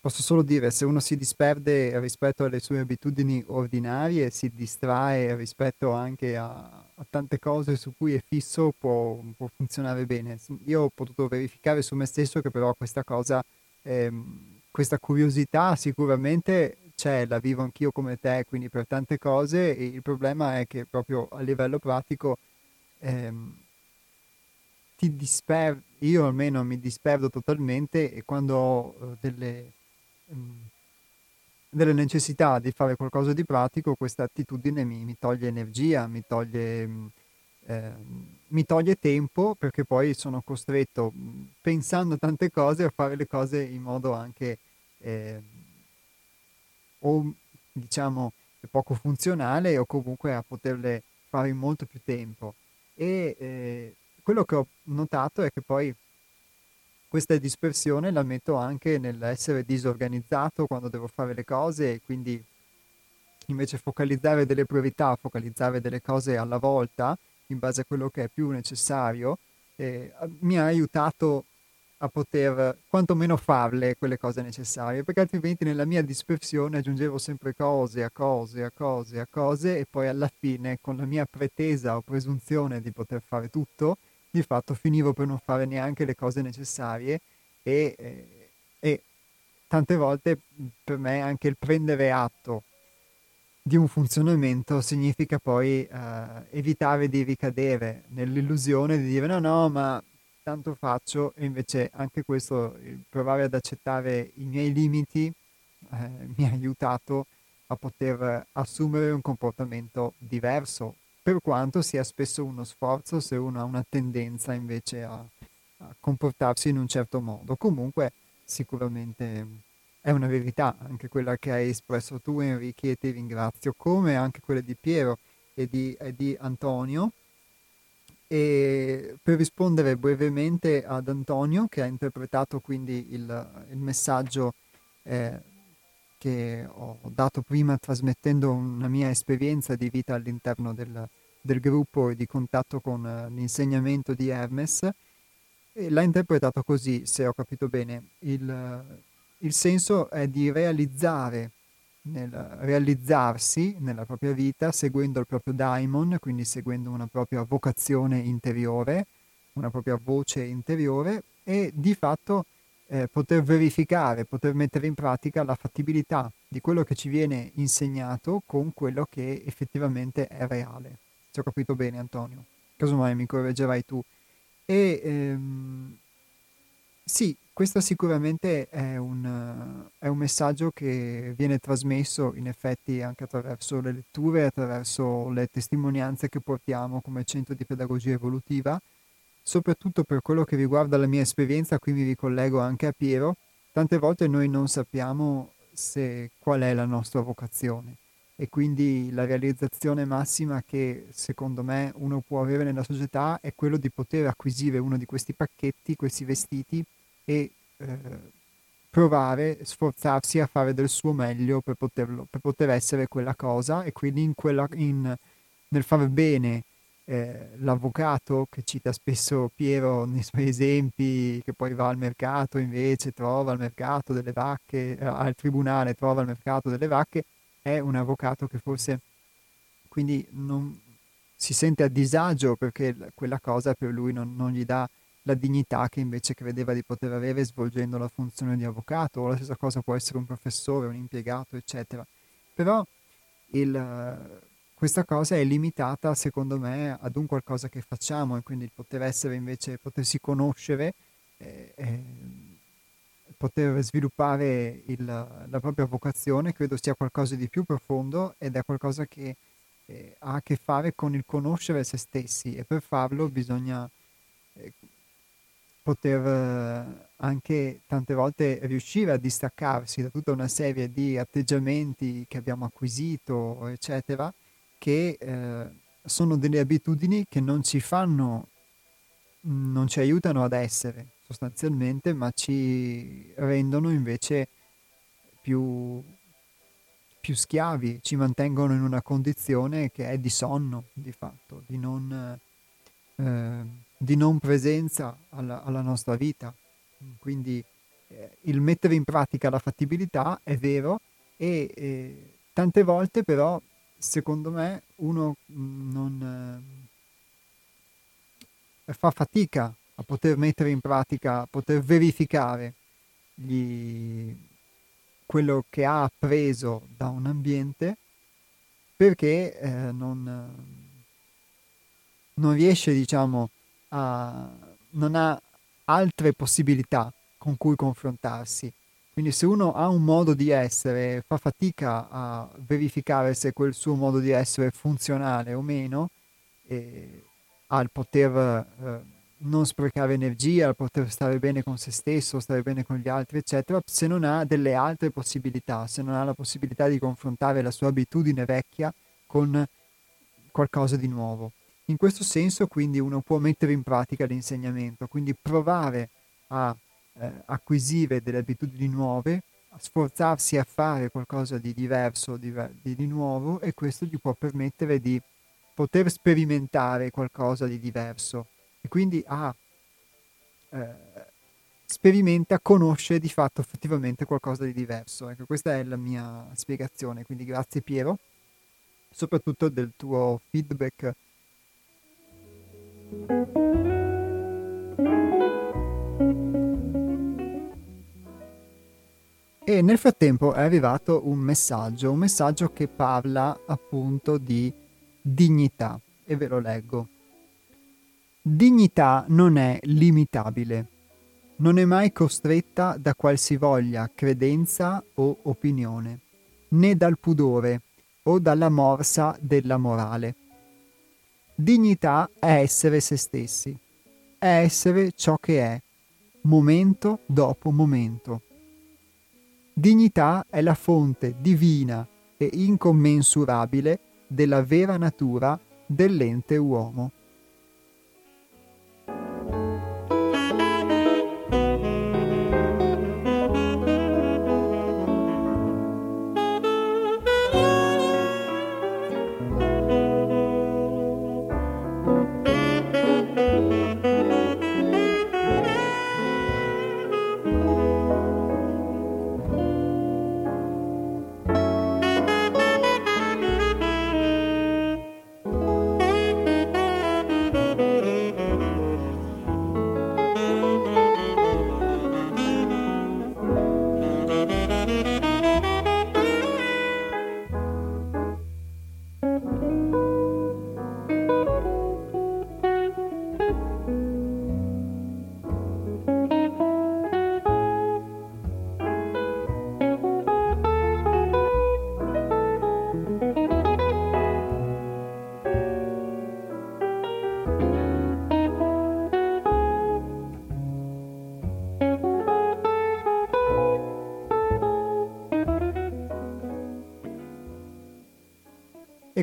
A: posso solo dire, se uno si disperde rispetto alle sue abitudini ordinarie, si distrae rispetto anche a, a tante cose su cui è fisso, può, può, funzionare bene. Io ho potuto verificare su me stesso che però questa cosa, ehm, questa curiosità sicuramente c'è, la vivo anch'io come te, quindi per tante cose, e il problema è che proprio a livello pratico ehm, ti disperdi, io almeno mi disperdo totalmente e quando ho uh, delle, um, delle, necessità di fare qualcosa di pratico, questa attitudine mi, mi toglie energia, mi toglie, um, eh, mi toglie tempo perché poi sono costretto, pensando a tante cose, a fare le cose in modo anche eh, o diciamo poco funzionale o comunque a poterle fare in molto più tempo. E eh, quello che ho notato è che poi questa dispersione la metto anche nell'essere disorganizzato quando devo fare le cose e quindi invece focalizzare delle priorità, focalizzare delle cose alla volta in base a quello che è più necessario, eh, mi ha aiutato a poter quantomeno farle quelle cose necessarie, perché altrimenti nella mia dispersione aggiungevo sempre cose a cose a cose a cose e poi alla fine con la mia pretesa o presunzione di poter fare tutto, di fatto finivo per non fare neanche le cose necessarie e, e, e tante volte per me anche il prendere atto di un funzionamento significa poi uh, evitare di ricadere nell'illusione di dire no no ma tanto faccio e invece anche questo, provare ad accettare i miei limiti eh, mi ha aiutato a poter assumere un comportamento diverso, per quanto sia spesso uno sforzo se uno ha una tendenza invece a, a comportarsi in un certo modo. Comunque sicuramente è una verità anche quella che hai espresso tu Enrico e ti ringrazio, come anche quelle di Piero e di, e di Antonio e per rispondere brevemente ad Antonio, che ha interpretato quindi il, il messaggio eh, che ho dato prima trasmettendo una mia esperienza di vita all'interno del, del gruppo e di contatto con uh, l'insegnamento di Hermes, e l'ha interpretato così, se ho capito bene. Il, il senso è di realizzare nel realizzarsi nella propria vita seguendo il proprio daimon, quindi seguendo una propria vocazione interiore, una propria voce interiore e di fatto eh, poter verificare, poter mettere in pratica la fattibilità di quello che ci viene insegnato con quello che effettivamente è reale. Se ho capito bene Antonio, casomai mi correggerai tu. E ehm, sì, questo sicuramente è un, è un, messaggio che viene trasmesso in effetti anche attraverso le letture, attraverso le testimonianze che portiamo come centro di pedagogia evolutiva, soprattutto per quello che riguarda la mia esperienza, qui mi ricollego anche a Piero, tante volte noi non sappiamo se, qual è la nostra vocazione e quindi la realizzazione massima che secondo me uno può avere nella società è quello di poter acquisire uno di questi pacchetti, questi vestiti e eh, provare, sforzarsi a fare del suo meglio per, poterlo, per poter essere quella cosa e quindi in quella, in, nel fare bene eh, l'avvocato che cita spesso Piero nei suoi esempi, che poi va al mercato invece, trova al mercato delle vacche, eh, al tribunale trova al mercato delle vacche, è un avvocato che forse quindi non, si sente a disagio perché quella cosa per lui non, non gli dà la dignità che invece credeva di poter avere svolgendo la funzione di avvocato, o la stessa cosa può essere un professore, un impiegato, eccetera. Però il, questa cosa è limitata, secondo me, ad un qualcosa che facciamo e quindi il poter essere invece, potersi conoscere, eh, eh, poter sviluppare il, la propria vocazione, credo sia qualcosa di più profondo ed è qualcosa che eh, ha a che fare con il conoscere se stessi e per farlo bisogna eh, poter eh, anche tante volte riuscire a distaccarsi da tutta una serie di atteggiamenti che abbiamo acquisito, eccetera, che eh, sono delle abitudini che non ci fanno, non ci aiutano ad essere sostanzialmente, ma ci rendono invece più, più schiavi, ci mantengono in una condizione che è di sonno, di fatto, di non... Eh, di non presenza alla, alla nostra vita. Quindi eh, il mettere in pratica la fattibilità è vero e eh, tante volte però secondo me uno mm, non eh, fa fatica a poter mettere in pratica, a poter verificare gli, quello che ha appreso da un ambiente perché eh, non, non riesce diciamo a non ha altre possibilità con cui confrontarsi. Quindi se uno ha un modo di essere, fa fatica a verificare se quel suo modo di essere è funzionale o meno, eh, al poter eh, non sprecare energia, al poter stare bene con se stesso, stare bene con gli altri, eccetera, se non ha delle altre possibilità, se non ha la possibilità di confrontare la sua abitudine vecchia con qualcosa di nuovo. In questo senso quindi uno può mettere in pratica l'insegnamento, quindi provare a eh, acquisire delle abitudini nuove, a sforzarsi a fare qualcosa di diverso, di, di, nuovo e questo gli può permettere di poter sperimentare qualcosa di diverso e quindi a eh, sperimenta, conosce di fatto effettivamente qualcosa di diverso. Ecco, questa è la mia spiegazione, quindi grazie Piero, soprattutto del tuo feedback e nel frattempo è arrivato un messaggio, un messaggio che parla appunto di dignità e ve lo leggo. Dignità non è limitabile, non è mai costretta da qualsivoglia credenza o opinione, né dal pudore o dalla morsa della morale. Dignità è essere se stessi, è essere ciò che è, momento dopo momento. Dignità è la fonte divina e incommensurabile della vera natura dell'ente uomo.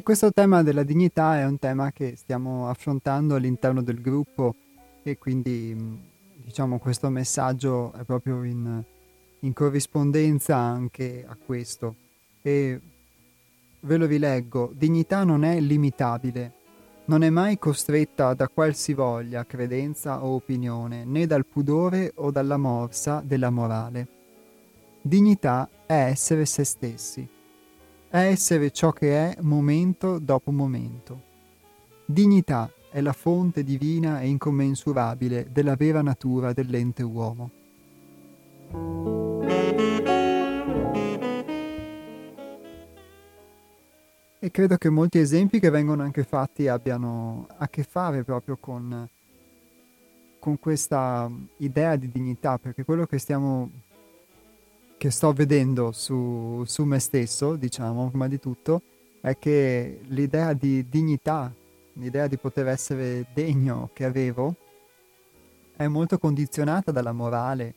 A: Questo tema della dignità è un tema che stiamo affrontando all'interno del gruppo e quindi diciamo questo messaggio è proprio in, in corrispondenza anche a questo. E ve lo rileggo, dignità non è limitabile, non è mai costretta da qualsivoglia credenza o opinione, né dal pudore o dalla morsa della morale. Dignità è essere se stessi è essere ciò che è momento dopo momento. Dignità è la fonte divina e incommensurabile della vera natura dell'ente uomo. E credo che molti esempi che vengono anche fatti abbiano a che fare proprio con, con questa idea di dignità, perché quello che stiamo che sto vedendo su, su me stesso, diciamo, prima di tutto, è che l'idea di dignità, l'idea di poter essere degno che avevo, è molto condizionata dalla morale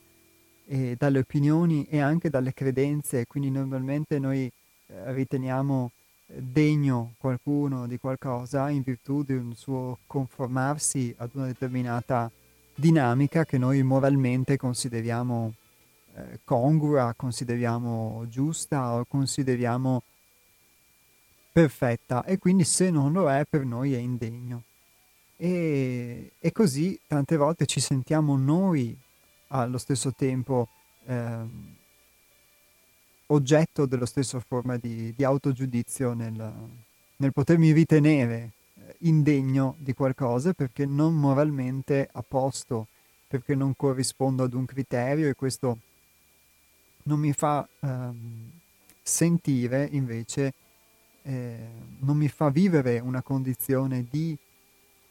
A: e dalle opinioni e anche dalle credenze, quindi normalmente noi eh, riteniamo degno qualcuno di qualcosa in virtù di un suo conformarsi ad una determinata dinamica che noi moralmente consideriamo eh, congrua, consideriamo giusta o consideriamo perfetta e quindi se non lo è per noi è indegno. E, e così tante volte ci sentiamo noi allo stesso tempo ehm, oggetto dello stesso forma di, di autogiudizio nel, nel, potermi ritenere eh, indegno di qualcosa perché non moralmente a posto, perché non corrispondo ad un criterio e questo non mi fa ehm, sentire invece, eh, non mi fa vivere una condizione di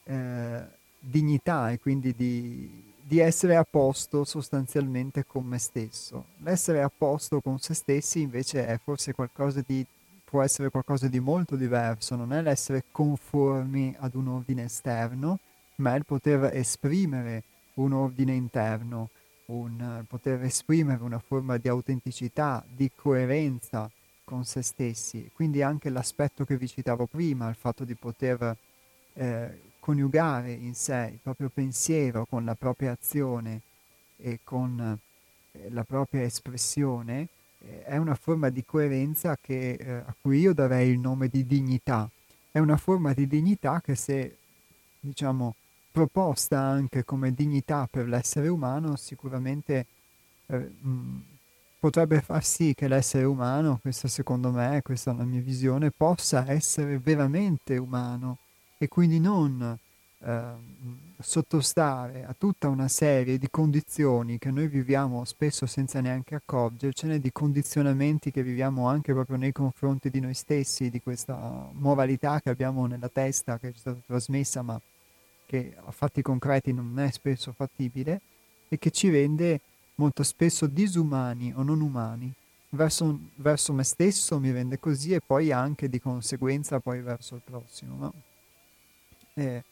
A: eh, dignità e quindi di, di essere a posto sostanzialmente con me stesso. L'essere a posto con se stessi invece è forse qualcosa di può essere qualcosa di molto diverso, non è l'essere conformi ad un ordine esterno, ma è il poter esprimere un ordine interno, un poter esprimere una forma di autenticità, di coerenza con se stessi. Quindi anche l'aspetto che vi citavo prima, il fatto di poter eh, coniugare in sé il proprio pensiero con la propria azione e con eh, la propria espressione, eh, è una forma di coerenza che, eh, a cui io darei il nome di dignità. È una forma di dignità che se, diciamo, proposta anche come dignità per l'essere umano, sicuramente eh, mh, potrebbe far sì che l'essere umano, questo secondo me, questa è la mia visione, possa essere veramente umano e quindi non eh, sottostare a tutta una serie di condizioni che noi viviamo spesso senza neanche accorgercene, di condizionamenti che viviamo anche proprio nei confronti di noi stessi, di questa moralità che abbiamo nella testa, che è stata trasmessa ma che a fatti concreti non è spesso fattibile e che ci rende molto spesso disumani o non umani. Verso, verso me stesso mi rende così e poi anche di conseguenza poi verso il prossimo. No? eh,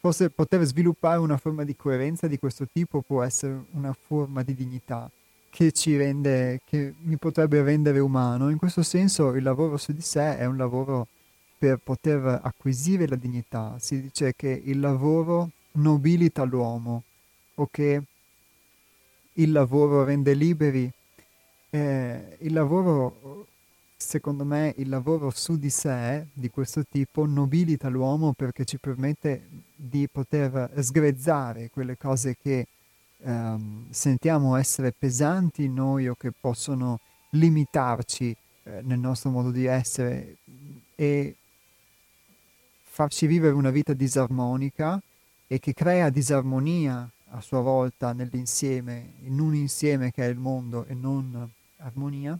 A: forse poter sviluppare una forma di coerenza di questo tipo può essere una forma di dignità che ci rende, che mi potrebbe rendere umano. In questo senso il lavoro su di sé è un lavoro per poter acquisire la dignità. Si dice che il lavoro nobilita l'uomo o che il lavoro rende liberi. Eh, il lavoro secondo me il lavoro su di sé di questo tipo nobilita l'uomo perché ci permette di poter sgrezzare quelle cose che ehm, sentiamo essere pesanti in noi o che possono limitarci eh, nel nostro modo di essere e farci vivere una vita disarmonica e che crea disarmonia a sua volta nell'insieme, in un insieme che è il mondo e non armonia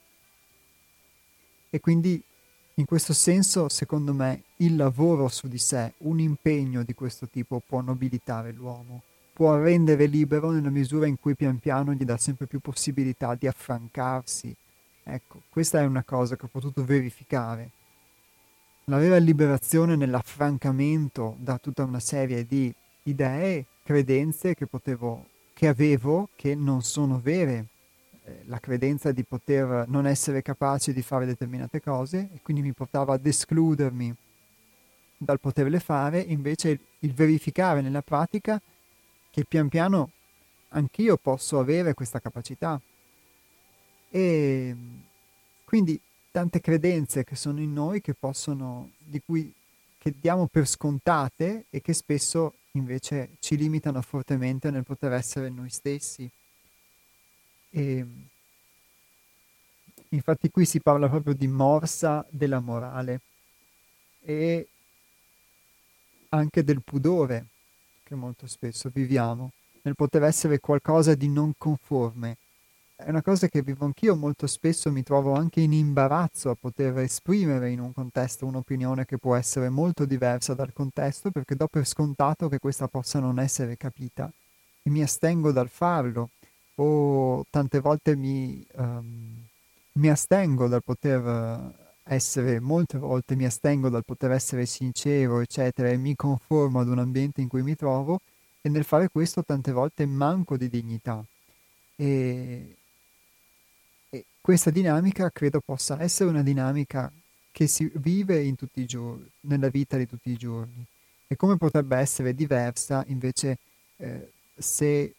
A: e quindi in questo senso, secondo me, il lavoro su di sé, un impegno di questo tipo può nobilitare l'uomo, può rendere libero nella misura in cui pian piano gli dà sempre più possibilità di affrancarsi. Ecco, questa è una cosa che ho potuto verificare. La vera liberazione nell'affrancamento da tutta una serie di idee, credenze che potevo, che avevo, che non sono vere, eh, la credenza di poter non essere capace di fare determinate cose e quindi mi portava ad escludermi dal poterle fare, invece il, il verificare nella pratica che pian piano anch'io posso avere questa capacità. E quindi tante credenze che sono in noi che possono, di cui che diamo per scontate e che spesso invece ci limitano fortemente nel poter essere noi stessi. E infatti qui si parla proprio di morsa della morale e anche del pudore che molto spesso viviamo, nel poter essere qualcosa di non conforme. È una cosa che vivo anch'io molto spesso, mi trovo anche in imbarazzo a poter esprimere in un contesto un'opinione che può essere molto diversa dal contesto perché do per scontato che questa possa non essere capita e mi astengo dal farlo o tante volte mi, um, mi astengo dal poter essere, molte volte mi astengo dal poter essere sincero, eccetera, e mi conformo ad un ambiente in cui mi trovo e nel fare questo tante volte manco di dignità. E, questa dinamica credo possa essere una dinamica che si vive in tutti i giorni, nella vita di tutti i giorni. E come potrebbe essere diversa invece eh, se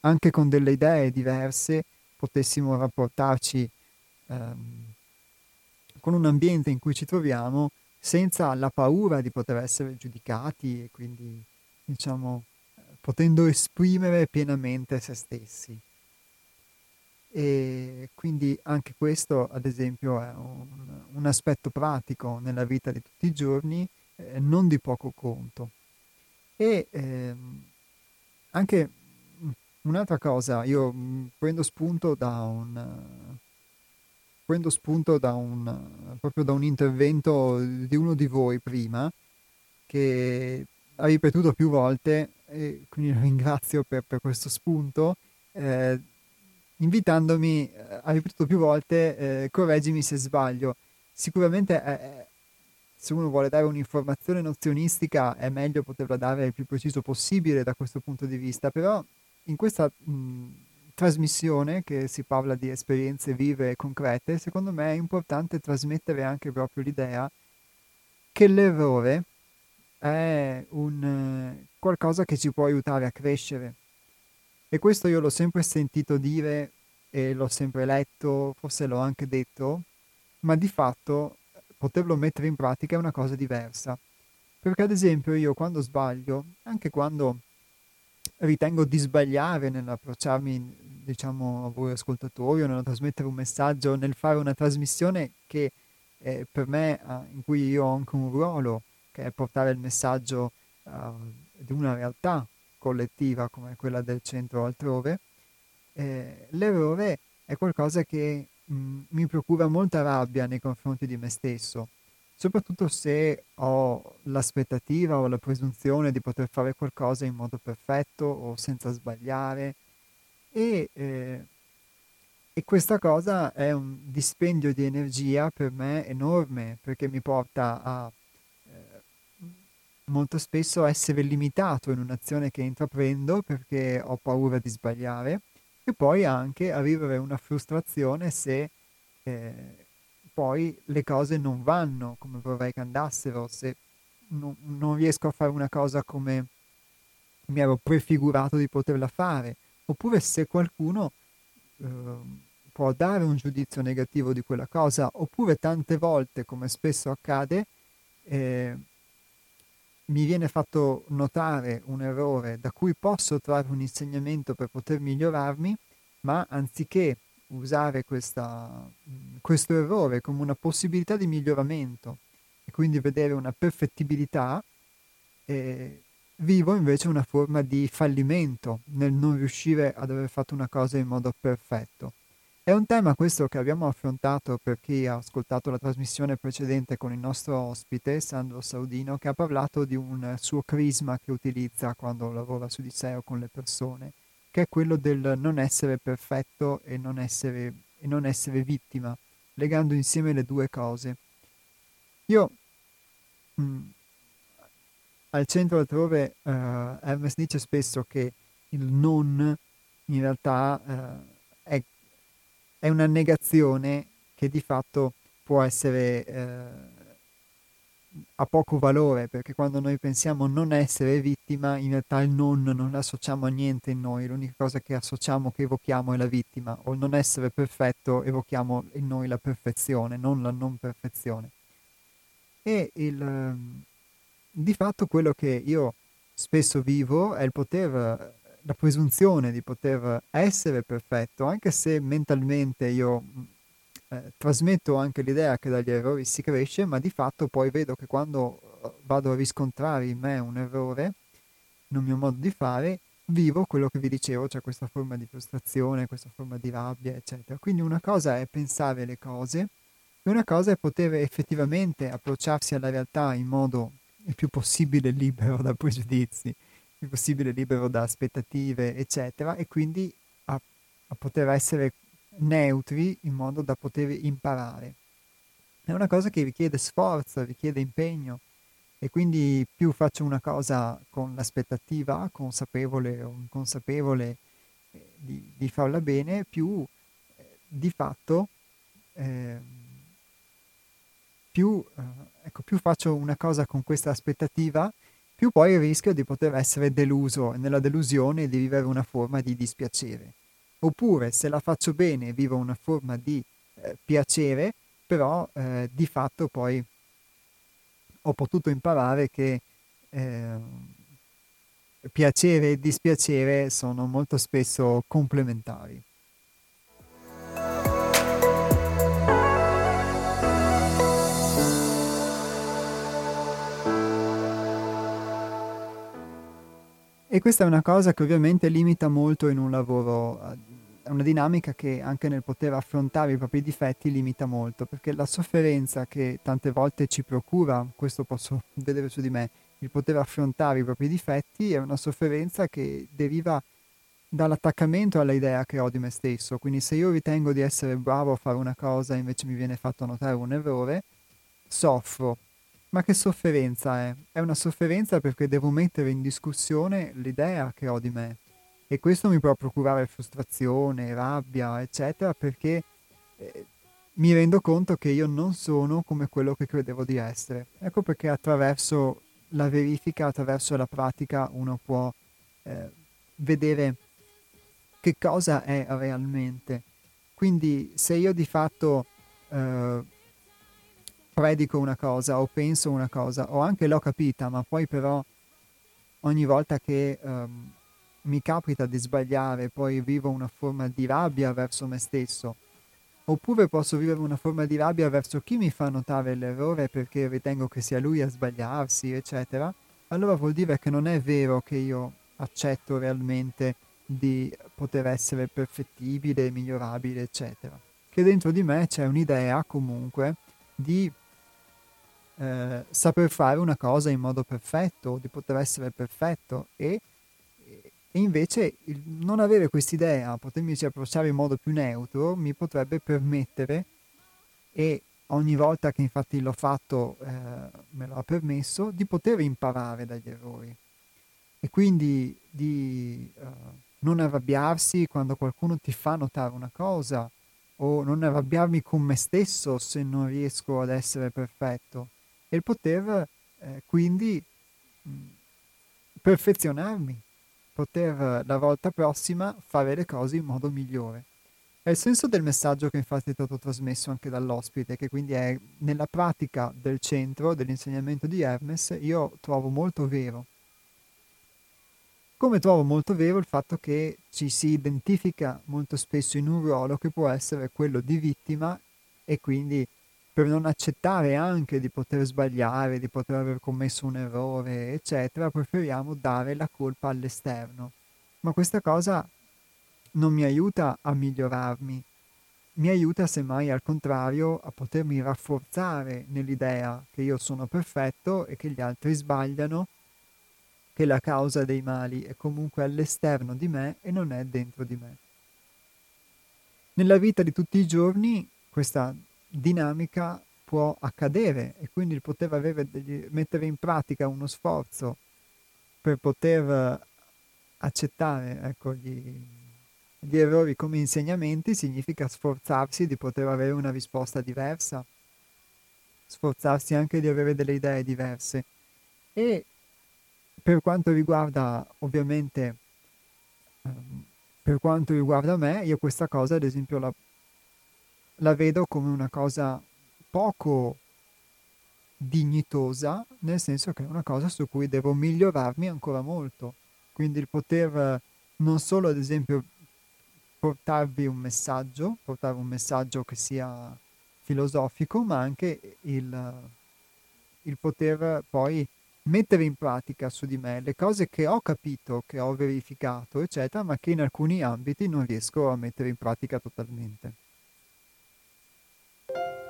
A: anche con delle idee diverse potessimo rapportarci ehm, con un ambiente in cui ci troviamo senza la paura di poter essere giudicati e quindi diciamo potendo esprimere pienamente se stessi. E quindi anche questo, ad esempio, è un, un aspetto pratico nella vita di tutti i giorni, eh, non di poco conto. E ehm, anche un'altra cosa, io mh, prendo spunto da un, prendo spunto da un, proprio da un intervento di uno di voi prima, che ha ripetuto più volte, e quindi ringrazio per, per questo spunto, eh, invitandomi, eh, ha ripetuto più volte, eh, correggimi se sbaglio. Sicuramente eh, se uno vuole dare un'informazione nozionistica è meglio poterla dare il più preciso possibile da questo punto di vista, però in questa mh, trasmissione che si parla di esperienze vive e concrete, secondo me è importante trasmettere anche proprio l'idea che l'errore è un, qualcosa che ci può aiutare a crescere e questo io l'ho sempre sentito dire e l'ho sempre letto, forse l'ho anche detto, ma di fatto poterlo mettere in pratica è una cosa diversa. Perché ad esempio io quando sbaglio, anche quando ritengo di sbagliare nell'approcciarmi, diciamo, a voi ascoltatori o nel trasmettere un messaggio, nel fare una trasmissione che eh, per me, eh, in cui io ho anche un ruolo, che è portare il messaggio uh, di una realtà collettiva come quella del centro altrove, eh, l'errore è qualcosa che mh, mm, mi procura molta rabbia nei confronti di me stesso, soprattutto se ho l'aspettativa o la presunzione di poter fare qualcosa in modo perfetto o senza sbagliare. E, eh, e questa cosa è un dispendio di energia per me enorme perché mi porta a molto spesso essere limitato in un'azione che intraprendo perché ho paura di sbagliare e poi anche a vivere una frustrazione se eh, poi le cose non vanno come vorrei che andassero, se non, non riesco a fare una cosa come mi ero prefigurato di poterla fare, oppure se qualcuno eh, può dare un giudizio negativo di quella cosa, oppure tante volte, come spesso accade, eh, mi viene fatto notare un errore da cui posso trarre un insegnamento per poter migliorarmi, ma anziché usare questa, questo errore come una possibilità di miglioramento e quindi vedere una perfettibilità, eh, vivo invece una forma di fallimento nel non riuscire ad aver fatto una cosa in modo perfetto. È un tema questo che abbiamo affrontato per chi ha ascoltato la trasmissione precedente con il nostro ospite, Sandro Saudino, che ha parlato di un suo crisma che utilizza quando lavora su di sé o con le persone, che è quello del non essere perfetto e non essere, e non essere vittima, legando insieme le due cose. Io mh, mm, al centro altrove uh, Hermes dice spesso che il non in realtà uh, è una negazione che di fatto può essere eh, a poco valore, perché quando noi pensiamo non essere vittima, in realtà il non non l'associamo a niente in noi, l'unica cosa che associamo, che evochiamo è la vittima, o non essere perfetto evochiamo in noi la perfezione, non la non perfezione. E il, di fatto quello che io spesso vivo è il poter la presunzione di poter essere perfetto, anche se mentalmente io eh, trasmetto anche l'idea che dagli errori si cresce, ma di fatto poi vedo che quando eh, vado a riscontrare in me un errore, nel mio modo di fare, vivo quello che vi dicevo, cioè questa forma di frustrazione, questa forma di rabbia, eccetera. Quindi una cosa è pensare le cose e una cosa è poter effettivamente approcciarsi alla realtà in modo il più possibile libero *laughs* da pregiudizi più possibile libero da aspettative, eccetera, e quindi a, a poter essere neutri in modo da poter imparare. È una cosa che richiede sforzo, richiede impegno e quindi più faccio una cosa con l'aspettativa, consapevole o inconsapevole eh, di, di, farla bene, più eh, di fatto eh, più, ecco, più faccio una cosa con questa aspettativa più poi il rischio di poter essere deluso e nella delusione di vivere una forma di dispiacere. Oppure se la faccio bene vivo una forma di eh, piacere, però eh, di fatto poi ho potuto imparare che eh, piacere e dispiacere sono molto spesso complementari. E questa è una cosa che ovviamente limita molto in un lavoro, è una dinamica che anche nel poter affrontare i propri difetti limita molto, perché la sofferenza che tante volte ci procura, questo posso vedere su di me, il poter affrontare i propri difetti è una sofferenza che deriva dall'attaccamento all'idea che ho di me stesso. Quindi se io ritengo di essere bravo a fare una cosa e invece mi viene fatto notare un errore, soffro ma che sofferenza è? È una sofferenza perché devo mettere in discussione l'idea che ho di me. E questo mi può procurare frustrazione, rabbia, eccetera, perché eh, mi rendo conto che io non sono come quello che credevo di essere. Ecco perché attraverso la verifica, attraverso la pratica, uno può eh, vedere che cosa è realmente. Quindi se io di fatto eh, predico una cosa o penso una cosa o anche l'ho capita, ma poi però ogni volta che um, mi capita di sbagliare poi vivo una forma di rabbia verso me stesso. Oppure posso vivere una forma di rabbia verso chi mi fa notare l'errore perché ritengo che sia lui a sbagliarsi, eccetera. Allora vuol dire che non è vero che io accetto realmente di poter essere perfettibile, migliorabile, eccetera. Che dentro di me c'è un'idea comunque di eh, saper fare una cosa in modo perfetto, di poter essere perfetto e, e invece non avere quest'idea, potermi approcciare in modo più neutro, mi potrebbe permettere e ogni volta che infatti l'ho fatto eh, me lo ha permesso di poter imparare dagli errori. E quindi di uh, non arrabbiarsi quando qualcuno ti fa notare una cosa o non arrabbiarmi con me stesso se non riesco ad essere perfetto e il poter eh, quindi mh, perfezionarmi, poter la volta prossima fare le cose in modo migliore. È il senso del messaggio che infatti è stato trasmesso anche dall'ospite, che quindi è nella pratica del centro, dell'insegnamento di Hermes, io trovo molto vero. Come trovo molto vero il fatto che ci si identifica molto spesso in un ruolo che può essere quello di vittima e quindi per non accettare anche di poter sbagliare, di poter aver commesso un errore, eccetera, preferiamo dare la colpa all'esterno. Ma questa cosa non mi aiuta a migliorarmi, mi aiuta semmai al contrario a potermi rafforzare nell'idea che io sono perfetto e che gli altri sbagliano, che la causa dei mali è comunque all'esterno di me e non è dentro di me. Nella vita di tutti i giorni questa dinamica può accadere e quindi il poter degli, mettere in pratica uno sforzo per poter accettare ecco, gli, gli errori come insegnamenti significa sforzarsi di poter avere una risposta diversa, sforzarsi anche di avere delle idee diverse. E per quanto riguarda ovviamente, um, per quanto riguarda me, io questa cosa ad esempio la, la vedo come una cosa poco dignitosa, nel senso che è una cosa su cui devo migliorarmi ancora molto. Quindi il poter non solo, ad esempio, portarvi un messaggio, portare un messaggio che sia filosofico, ma anche il, il poter poi mettere in pratica su di me le cose che ho capito, che ho verificato, eccetera, ma che in alcuni ambiti non riesco a mettere in pratica totalmente. Thank you.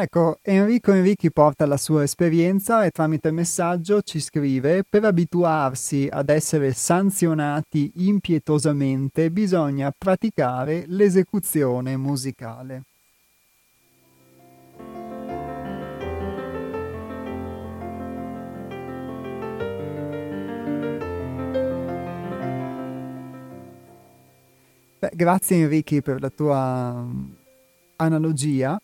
A: Ecco, Enrico Enrichi porta la sua esperienza e tramite messaggio ci scrive per abituarsi ad essere sanzionati impietosamente bisogna praticare l'esecuzione musicale. Beh, grazie Enrichi per la tua analogia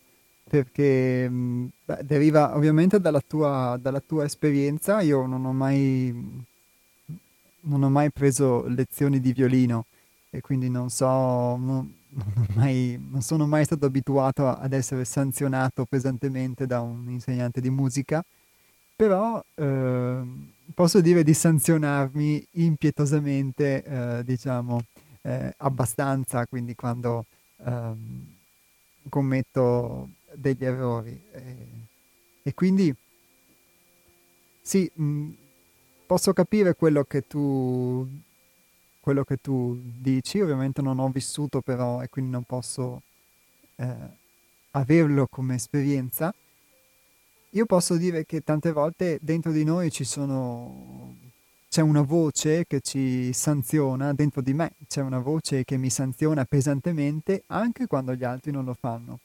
A: perché mm, beh, deriva ovviamente dalla tua, dalla tua, esperienza. Io non ho, mai, non ho mai preso lezioni di violino e quindi non so, non, non, mai, non sono mai stato abituato ad essere sanzionato pesantemente da un insegnante di musica, però eh, posso dire di sanzionarmi impietosamente, eh, diciamo, eh, abbastanza, quindi quando ehm, commetto degli errori. E, e quindi sì, mh, mm, posso capire quello che tu quello che tu dici, ovviamente non ho vissuto però e quindi non posso eh, averlo come esperienza. Io posso dire che tante volte dentro di noi ci sono c'è una voce che ci sanziona dentro di me, c'è una voce che mi sanziona pesantemente anche quando gli altri non lo fanno.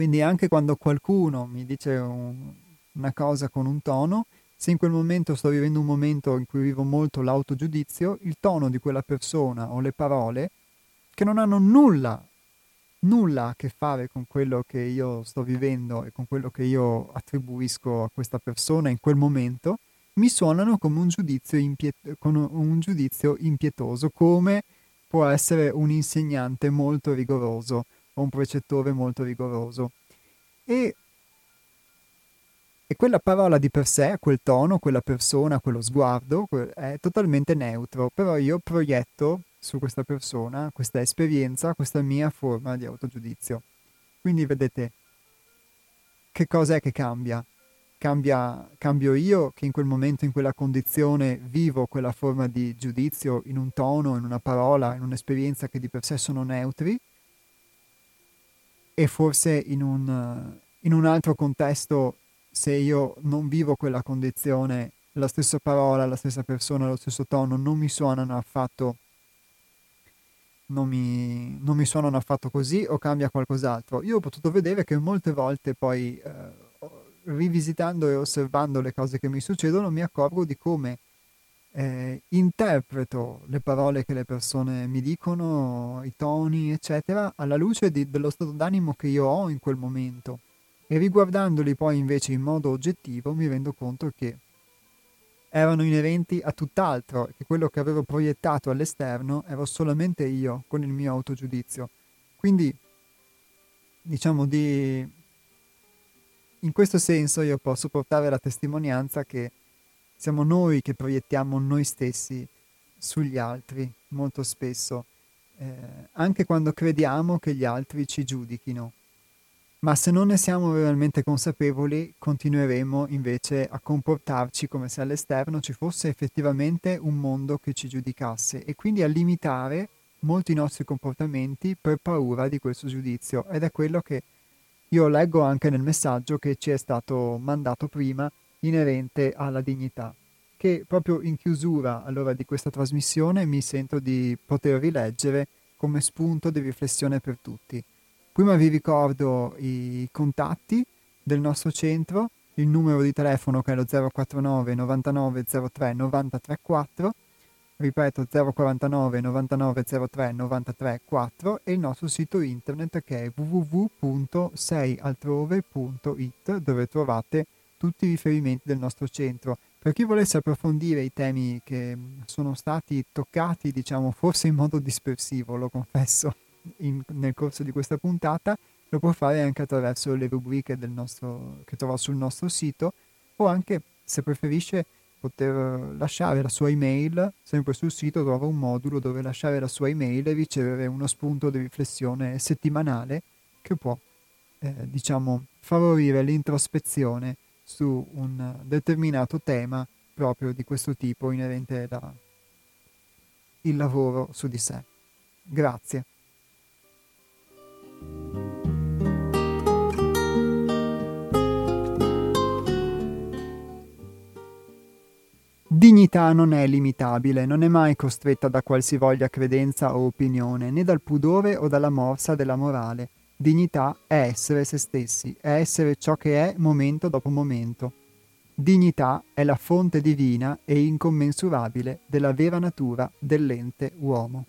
A: Quindi anche quando qualcuno mi dice un, una cosa con un tono, se in quel momento sto vivendo un momento in cui vivo molto l'autogiudizio, il tono di quella persona o le parole che non hanno nulla, nulla a che fare con quello che io sto vivendo e con quello che io attribuisco a questa persona in quel momento, mi suonano come un giudizio, impiet- un giudizio impietoso, come può essere un insegnante molto rigoroso un precettore molto rigoroso. E, e quella parola di per sé, quel tono, quella persona, quello sguardo è totalmente neutro, però io proietto su questa persona, questa esperienza, questa mia forma di autogiudizio. Quindi vedete che cosa è che cambia? Cambia, cambio io che in quel momento, in quella condizione, vivo quella forma di giudizio in un tono, in una parola, in un'esperienza che di per sé sono neutri, e forse in un, in un altro contesto, se io non vivo quella condizione, la stessa parola, la stessa persona, lo stesso tono non mi suonano affatto non mi, non mi, suonano affatto così o cambia qualcos'altro. Io ho potuto vedere che molte volte poi, eh, rivisitando e osservando le cose che mi succedono, mi accorgo di come eh, interpreto le parole che le persone mi dicono, i toni, eccetera, alla luce di, dello stato d'animo che io ho in quel momento. E riguardandoli poi invece in modo oggettivo mi rendo conto che erano inerenti a tutt'altro che quello che avevo proiettato all'esterno ero solamente io con il mio autogiudizio. Quindi, diciamo di... In questo senso io posso portare la testimonianza che siamo noi che proiettiamo noi stessi sugli altri molto spesso, eh, anche quando crediamo che gli altri ci giudichino. Ma se non ne siamo realmente consapevoli, continueremo invece a comportarci come se all'esterno ci fosse effettivamente un mondo che ci giudicasse e quindi a limitare molti nostri comportamenti per paura di questo giudizio. Ed è quello che io leggo anche nel messaggio che ci è stato mandato prima inerente alla dignità, che proprio in chiusura allora di questa trasmissione mi sento di poter rileggere come spunto di riflessione per tutti. Prima vi ricordo i contatti del nostro centro, il numero di telefono che è lo 049 99 03 93 4, ripeto 049 99 03 93 4 e il nostro sito internet che è www.seialtrove.it dove trovate tutti i riferimenti del nostro centro. Per chi volesse approfondire i temi che sono stati toccati, diciamo, forse in modo dispersivo, lo confesso, in, nel corso di questa puntata, lo può fare anche attraverso le rubriche nostro, che trova sul nostro sito o anche, se preferisce, poter lasciare la sua email, sempre sul sito trova un modulo dove lasciare la sua email e ricevere uno spunto di riflessione settimanale che può, eh, diciamo, favorire l'introspezione su un determinato tema proprio di questo tipo inerente al lavoro su di sé. Grazie. Dignità non è limitabile, non è mai costretta da qualsivoglia credenza o opinione, né dal pudore o dalla morsa della morale, Dignità è essere se stessi, è essere ciò che è momento dopo momento. Dignità è la fonte divina e incommensurabile della vera natura dell'ente uomo.